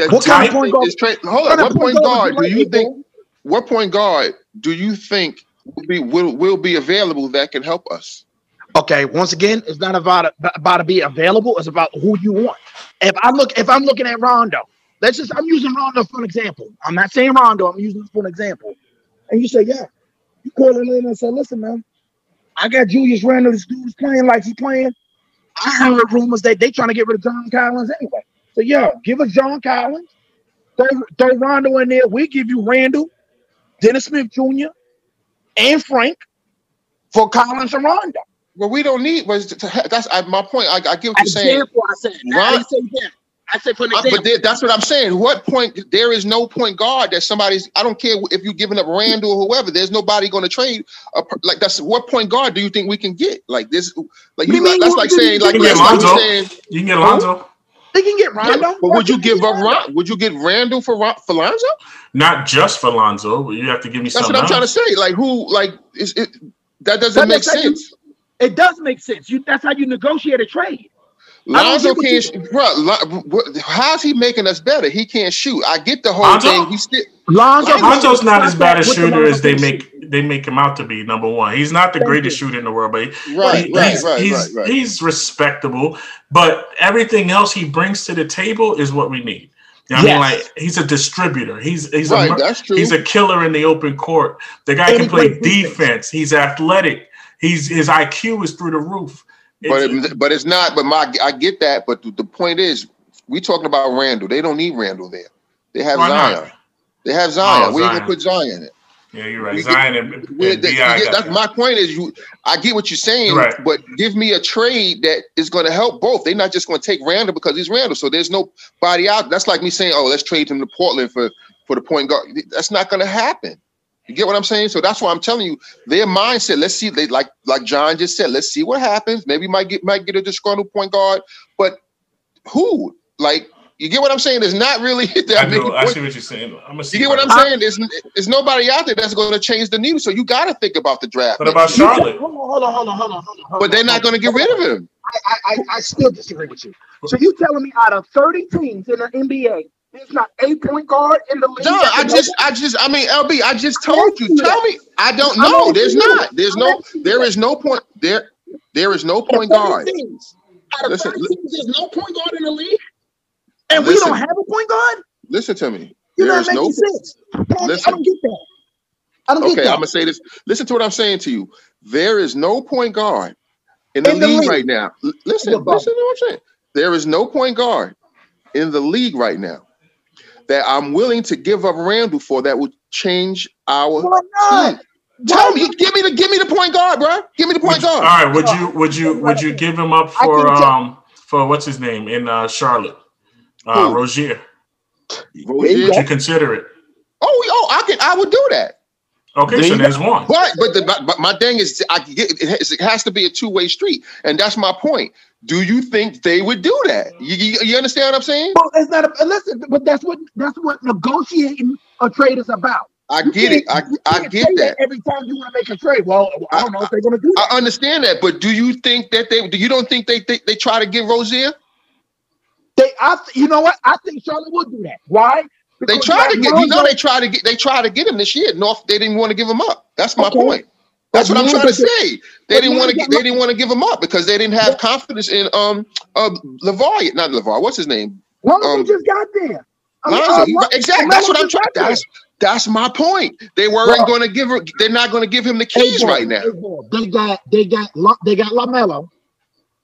B: That what kind of point guard?
C: Tra- hold on. What point guard do you think? What point guard do you think will be will, will be available that can help us?
B: Okay, once again, it's not about about to be available. It's about who you want. If I look, if I'm looking at Rondo, let's just I'm using Rondo for an example. I'm not saying Rondo. I'm using this for an example. And you say, yeah, you call him in and say, listen, man, I got Julius Randle. This dude's playing like he's playing. I heard rumors that they trying to get rid of John Collins anyway. So yo, give us John Collins, throw, throw Rondo in there. We give you Randle, Dennis Smith Jr., and Frank for Collins and Rondo.
C: Well, we don't need. Was that's I, my point. I, I get what you're saying.
B: I said. Now Ron, say that. I said for example.
C: Uh, but that's what I'm saying. What point? There is no point guard that somebody's. I don't care if you're giving up Randle or whoever. There's nobody going to trade. A, like that's what point guard do you think we can get? Like this. Like you. Like, that's like saying. Like, that's
A: like saying. You can get Lonzo.
B: They can get Rondo. Yeah,
C: but would you give up Ron, Would you get Randle for for Lonzo?
A: Not just for Lonzo. You have to give me.
C: That's
A: what I'm
C: else. trying to say. Like who? Like is it? That doesn't that make sense.
B: It does make sense. You that's how you negotiate a trade.
C: Lonzo can't, bro. How's he making us better? He can't shoot. I get the whole Lonzo? thing. He's still
A: Lonzo. Lonzo's not as bad a shooter as they make they make him out to be. Number one, he's not the greatest shooter in the world, but
C: he, right, he, right,
A: he's,
C: right,
A: he's,
C: right, right.
A: he's respectable. But everything else he brings to the table is what we need. You know yes. I mean, like he's a distributor. He's he's
C: right,
A: a
C: that's true.
A: he's a killer in the open court. The guy and can play defense. defense. He's athletic. He's his IQ is through the roof.
C: But it, but it's not. But my I get that. But the, the point is, we talking about Randle. They don't need Randle there. They have Why Zion. Not? They have oh, Zion. Oh, Where Zion. you gonna put Zion?
A: At? Yeah, you're right. We Zion get, and, and
C: yeah, that's my point. Is you? I get what you're saying, right. but give me a trade that is going to help both. They're not just going to take Randle because he's Randle. So there's nobody out. That's like me saying, "Oh, let's trade him to Portland for for the point guard." That's not going to happen. You get what I'm saying? So that's why I'm telling you, their mindset. Let's see, they like like John just said. Let's see what happens. Maybe might get might get a disgruntled point guard, but who? Like you get what I'm saying? There's not really. [LAUGHS]
A: I, do, I see what you're saying. I'm
C: you get what I'm saying? There's, there's nobody out there that's going to change the needle. So you got to think about the draft.
A: What about Charlotte?
B: Hold on, hold on, hold on, hold on. Hold on
C: but they're not going to get rid of him.
B: I, I, I still disagree with you. So you telling me out of 30 teams in the NBA, there's not a point guard in the league.
C: No, I just, I just, I mean, LB, I just told you. Tell me, I don't know. There's not. There's no. There is no point. There, there is no point guard.
B: Listen, there's no point guard in the league, and we don't have a point guard.
C: Listen to me.
B: You're there is no sense. Listen, I don't get that. I don't
C: okay,
B: get that.
C: Okay, I'm gonna say this. Listen to what I'm saying to you. There is no point guard in the, in the league, league, right now. L- listen, listen to what I'm saying. There is no point guard in the league right now that I'm willing to give up Randle for that would change our Why team. Tell me, give me the give me the point guard, bro. Give me the point
A: would
C: guard.
A: all right, would you would you would you give him up for um for what's his name in uh, Charlotte? Uh, Rozier. Rozier. Would you consider it?
C: Oh, oh, I can. I would do that.
A: Okay, so there's one.
C: But but, the, but my thing is, I get it has to be a two way street, and that's my point. Do you think they would do that? Mm-hmm. You, you, you understand what I'm saying?
B: Well, it's not. A, uh, listen, but that's what that's what negotiating a trade is about.
C: I you get it. I, I get that. that.
B: Every time you want to make a trade, well, I don't know if they're going to do that.
C: I understand that, but do you think that they? Do you don't think they they, they try to get Rozier?
B: They, I, you know what? I think Charlotte would do that. Why?
C: Because they tried to get. You know, they tried to get. They tried to get him this year. North. They didn't want to give him up. That's my okay. point. That's what I'm trying to say. They didn't want to. They didn't want to give him up because they didn't have confidence in um uh LaVar. Not LaVar. What's his name?
B: Lonzo um, just got there.
C: Lonzo. Uh, exactly. That's what I'm trying. That's that's my point. They weren't going to give her. They're not going to give him the keys right now.
B: They got. They got. They got LaMelo.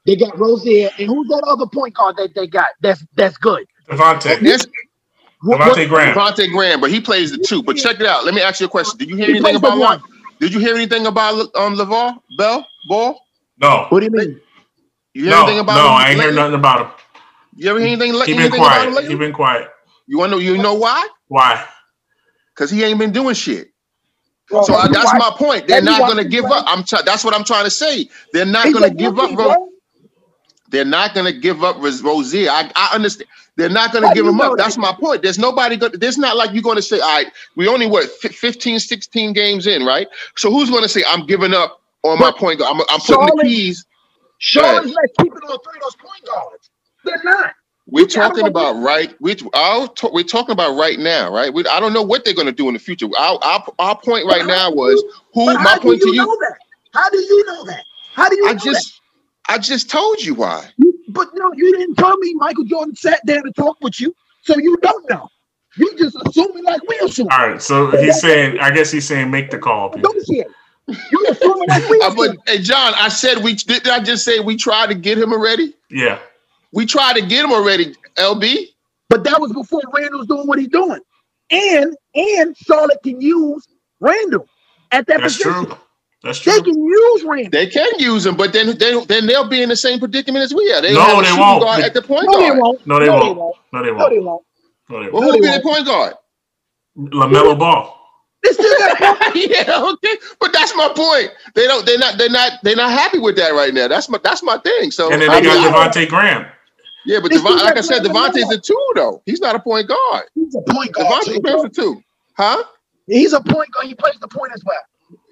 B: They got Rozier, and who's that other point guard that they got? That's that's good.
A: Devonte'. Yes. Devonte' Graham.
C: Devonte' Graham, but he plays the two. But check it out. Let me ask you a question. Did you hear anything about one? Did you hear anything about um LaVar Bell Ball?
A: No.
B: What do you mean?
C: You hear no, anything about
A: No, I ain't hear nothing about him.
C: You ever hear anything?
A: He
C: been
A: quiet. He been quiet.
C: You want to know? You know why?
A: Why?
C: Because he ain't been doing shit. Well, so that's my point. They're not going to give up. I'm. T- that's what I'm trying to say. They're not going to give up. Ro- they're not going to give up Rozier. I, I understand. They're not going to give him up. That? That's my point. There's nobody. Go- there's not like you're going to say, all right, we only what 15, 16 games in, right? So who's going to say I'm giving up on my point guard. I'm, I'm putting the keys.
B: Charlotte's not keeping all three of those point guards. They're not.
C: We're talking about right. We our we're talking about right now, right? We, I don't know what they're going to do in the future. Our, our, our point right now was who. My point
B: you
C: to you.
B: That? How do you know that? How do you?
C: I just
B: that?
C: I just told you why.
B: But no, you didn't tell me Michael Jordan sat down to talk with you, so you don't know. You just assuming like we assume.
A: All right, so he's saying. I guess he's saying make the call.
B: Don't say You assuming like we. [LAUGHS]
C: uh, but hey, John, I said we did. I just say we tried to get him already?
A: Yeah.
C: We tried to get him already, LB.
B: But that was before Randle's doing what he's doing. And and Charlotte can use Randle at that
A: That's
B: position.
A: true. That's true.
B: They can use Randle.
C: They can use him, but then then, then they'll be in the same predicament as we are. They
A: No,
C: have a
A: they
C: shooting
A: won't.
C: guard at the point
B: No, they
C: guard.
B: won't.
A: No, they
B: no,
A: won't.
B: They won't.
A: No, they won't.
B: they won't.
A: No, they won't.
C: who will be the point guard?
A: Lamelo Ball.
B: They still got [LAUGHS]
C: yeah, okay. But that's my point. They don't. They're not. They're not. They're not happy with that right now. That's my. That's my thing. So
A: And then
C: I
A: they
C: I-
A: got Devonte' Graham.
C: yeah, but Devon, like I said,
B: Lamelo.
C: Devonte's a two though. He's not a point guard.
B: He's a point guard.
C: Devonte'
B: too,
C: Graham's a two, huh?
B: He's a point guard. He plays the point as well.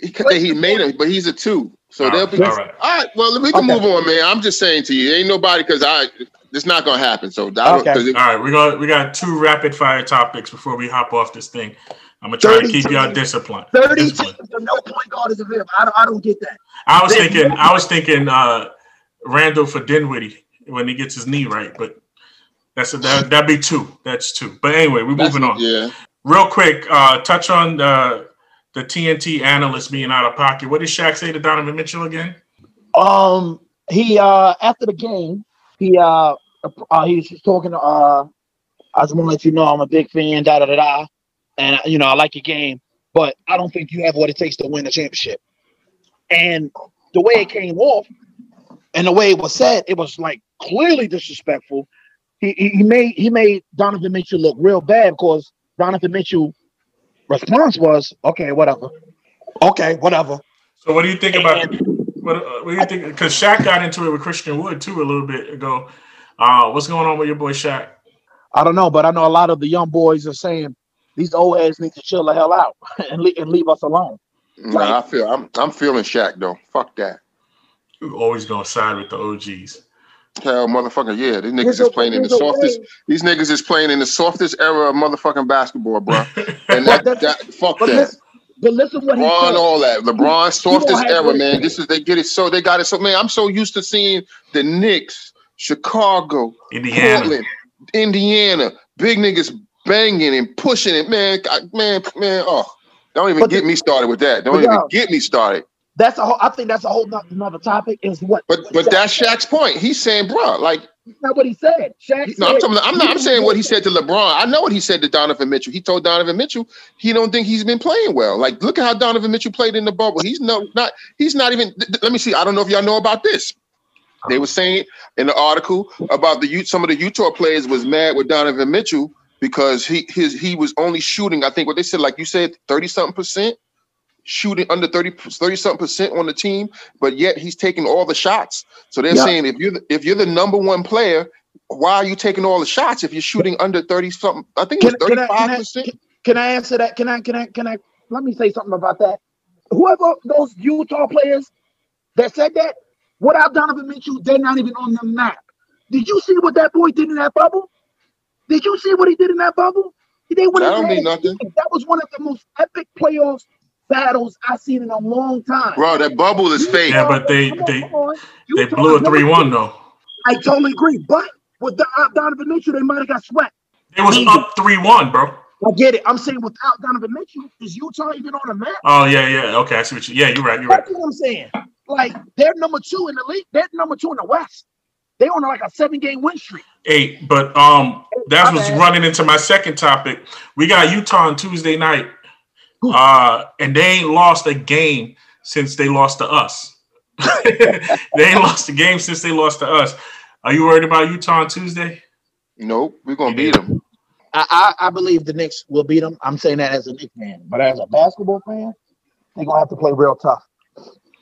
C: He, he made him, but he's a two. So
A: All
C: they'll
A: right,
C: be
A: all right.
C: All right. Well, we can
B: Okay.
C: move on, man. I'm just saying to you, ain't nobody because I. It's not gonna happen. So I don't.
B: Okay.
C: 'cause it-
A: All right, we got we got two rapid fire topics before we hop off this thing. I'm gonna try to keep y'all disciplined.
B: Thirty
A: Disciplined.
B: teams no point guard is available. I don't, I don't get that.
A: I was
B: There's
A: thinking
B: no-
A: I was thinking uh Randle for Dinwiddie when he gets his knee right, but that's a, that that'd be two. That's two. But anyway, we're
C: that's-
A: moving on.
C: Yeah.
A: Real quick, uh touch on the the TNT analyst being out of pocket. What did Shaq say to Donovan Mitchell again?
B: Um, he uh after the game, he uh, uh he was talking to uh I just want to let you know I'm a big fan, da da da da, and you know I like your game, but I don't think you have what it takes to win a championship. And the way it came off, and the way it was said, it was like clearly disrespectful. He, he made he made Donovan Mitchell look real bad because Donovan Mitchell response was okay, whatever, okay, whatever.
A: So what do you think about what, uh, what do you think? Because Shaq got into it with Christian Wood too a little bit ago. Uh, what's going on with your boy Shaq?
B: I don't know, but I know a lot of the young boys are saying these old heads need to chill the hell out [LAUGHS] and, leave, and leave us alone.
C: Nah, I feel. I'm. I'm feeling Shaq though. Fuck that.
A: You're always gonna side with the OGs.
C: Hell, motherfucker, yeah. These niggas is playing in the softest.
B: way-
C: These niggas is playing in the softest era of motherfucking basketball, bro. [LAUGHS] And that, that fuck
B: But
C: that.
B: listen, but listen what he
C: LeBron,
B: said.
C: all that. LeBron, softest
B: don't
C: era,
B: what-
C: man. This is they get it so they got it so man. I'm so used to seeing the Knicks, Chicago,
A: Indiana.
C: Portland, Indiana, big niggas banging and pushing it, man. God, man, man. Oh, don't even
B: But
C: get
B: the-
C: me started with that. Don't
B: but
C: even
B: no.
C: get me started.
B: That's a whole. I think that's a whole not, another topic. Is what?
C: But but
B: Shaq
C: that's. Shaq's point. He's saying, bro, like
B: That's not what he said. Shaq
C: No, I'm, talking, I'm not. I'm saying what he said to LeBron. I know what he said to Donovan Mitchell. He told Donovan Mitchell he don't think he's been playing well. Like, look at how Donovan Mitchell played in the bubble. He's no not. He's not even. th- let me see. I don't know if y'all know about this. They were saying in the article about the some of the Utah players was mad with Donovan Mitchell because he his he was only shooting. I think what they said, like you said, thirty something percent shooting under 30 30 something percent on the team, but yet he's taking all the shots. So they're
B: Yeah.
C: saying if you're the, if you're the number one player, why are you taking all the shots if you're shooting under 30 something? I think it was
B: Can, can, I,
C: 35
B: can,
C: percent.
B: can, can I answer that? Can I? Can I? Can I? Let me say something about that. Whoever those Utah players that said that, without Donovan Mitchell, they're not even on the map. Did you see what that boy did in that bubble? Did you see what he did in that bubble? They went
C: That don't mean nothing.
B: That was one of the most epic playoffs battles I've seen in a long time.
C: Bro, that bubble is fake.
A: Yeah, but they-
B: on,
A: they- They blew a
B: is number
A: three one
B: two.
A: though.
B: I totally agree. But with the, uh, Donovan Mitchell, they might have got swept.
A: It was up three one, bro.
B: I get it. I'm saying without Donovan Mitchell, is Utah even on the map?
A: Oh yeah, yeah. Okay, I see what you. Yeah, you're right. You're right.
B: That's what I'm saying. Like they're number two in the league. They're number two in the West. They on like a seven game win streak.
A: Eight, but um, that
B: My
A: was running into my second topic. We got Utah on Tuesday night, uh, and they ain't lost a game since they lost to us. [LAUGHS] they ain't lost a game since they lost to us. Are you worried about Utah on Tuesday?
C: Nope, we're gonna beat them.
B: I, I I believe the Knicks will beat them. I'm saying that as a Knicks fan, but as a basketball fan, they're gonna have to play real tough.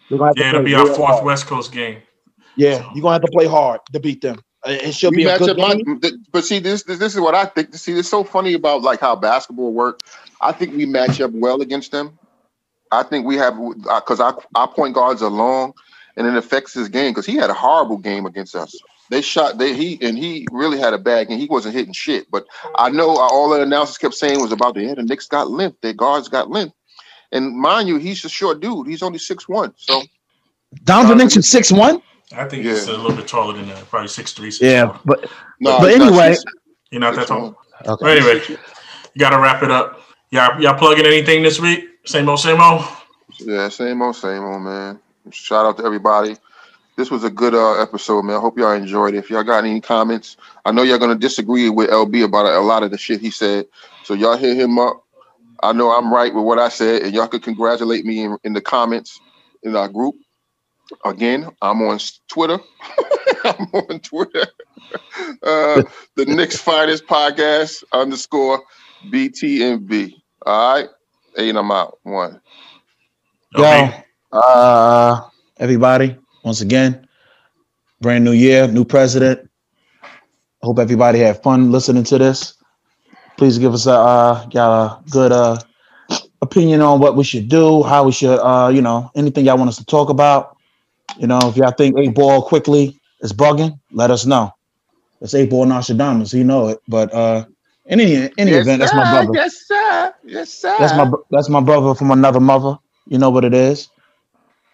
B: They're gonna have
A: Yeah,
B: to
A: it'll be our fourth
B: hard.
A: West Coast game.
B: Yeah, you're gonna have to play hard to beat them. Uh, It should
C: We
B: be a good
C: my,
B: game.
C: th- but see this, this this is what I think. See, it's so funny about like how basketball works. I think we match up well against them I think we have because our, our point guards are long, and it affects his game because he had a horrible game against us. They shot they he and he really had a bag and he wasn't hitting shit. But I know all the announcers kept saying was about the yeah, the Knicks got limp, their guards got limp, And mind you, he's a short dude. He's only six one. So
B: Donovan Mitchell six one.
A: I think yeah. he's a little bit taller than that, probably six three. Six
B: yeah, but no, but anyway,
A: you're not that tall. Okay. But anyway, you gotta wrap it up. Y'all, y'all plugging anything this week? Same old, same old.
C: Yeah, same old, same old, man. Shout out to everybody this was a good uh, episode, man. I hope y'all enjoyed it. If y'all got any comments, I know y'all gonna disagree with LB about a, lot of the shit he said. So y'all hit him up. I know I'm right with what I said, and y'all could congratulate me in, in the comments in our group. Again, I'm on Twitter. [LAUGHS] I'm on Twitter. [LAUGHS] Uh, the Knicks Finest Podcast underscore BTMB. All right, eight. I'm out. One.
B: Okay. Yo, uh, everybody once again, brand new year, new president. Hope everybody had fun listening to this. Please give us a uh, got a good uh, opinion on what we should do, how we should, uh, you know, anything y'all want us to talk about. You know, if y'all think eight ball quickly is bugging, let us know. It's eight ball Nostradamus, he know it. But uh, in any any yes, event, that's my brother.
C: Yes, sir. Yes, sir.
B: That's my that's my brother from another mother. You know what it is.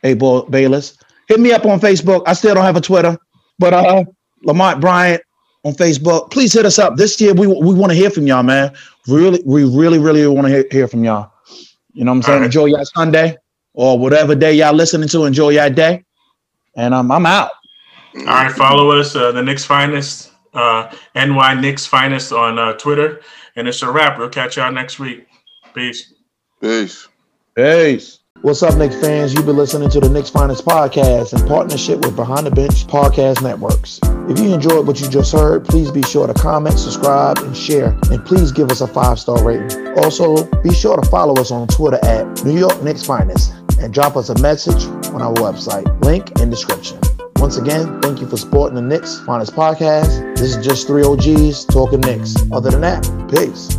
B: Eight ball Bayless. Hit me up on Facebook. I still don't have a Twitter, but uh, Lamont Bryant on Facebook. Please hit us up this year. We we want to hear from y'all, man. Really, we really, really want to hear, hear from y'all. You know what I'm saying? Right. Enjoy your Sunday or whatever day y'all listening to. Enjoy your day, and um, I'm out.
A: All right, follow us, uh, the Knicks Finest, uh, NY Knicks Finest on uh, Twitter, and it's a wrap. We'll catch y'all next week. Peace.
C: Peace.
B: Peace. What's up, Knicks fans? You've been listening to the Knicks Finest podcast in partnership with Behind the Bench Podcast Networks. If you enjoyed what you just heard, please be sure to comment, subscribe, and share. And please give us a five star rating. Also, be sure to follow us on Twitter at New York Knicks Finest and drop us a message on our website. Link in description. Once again, thank you for supporting the Knicks Finest podcast. This is just three OGs talking Knicks. Other than that, peace.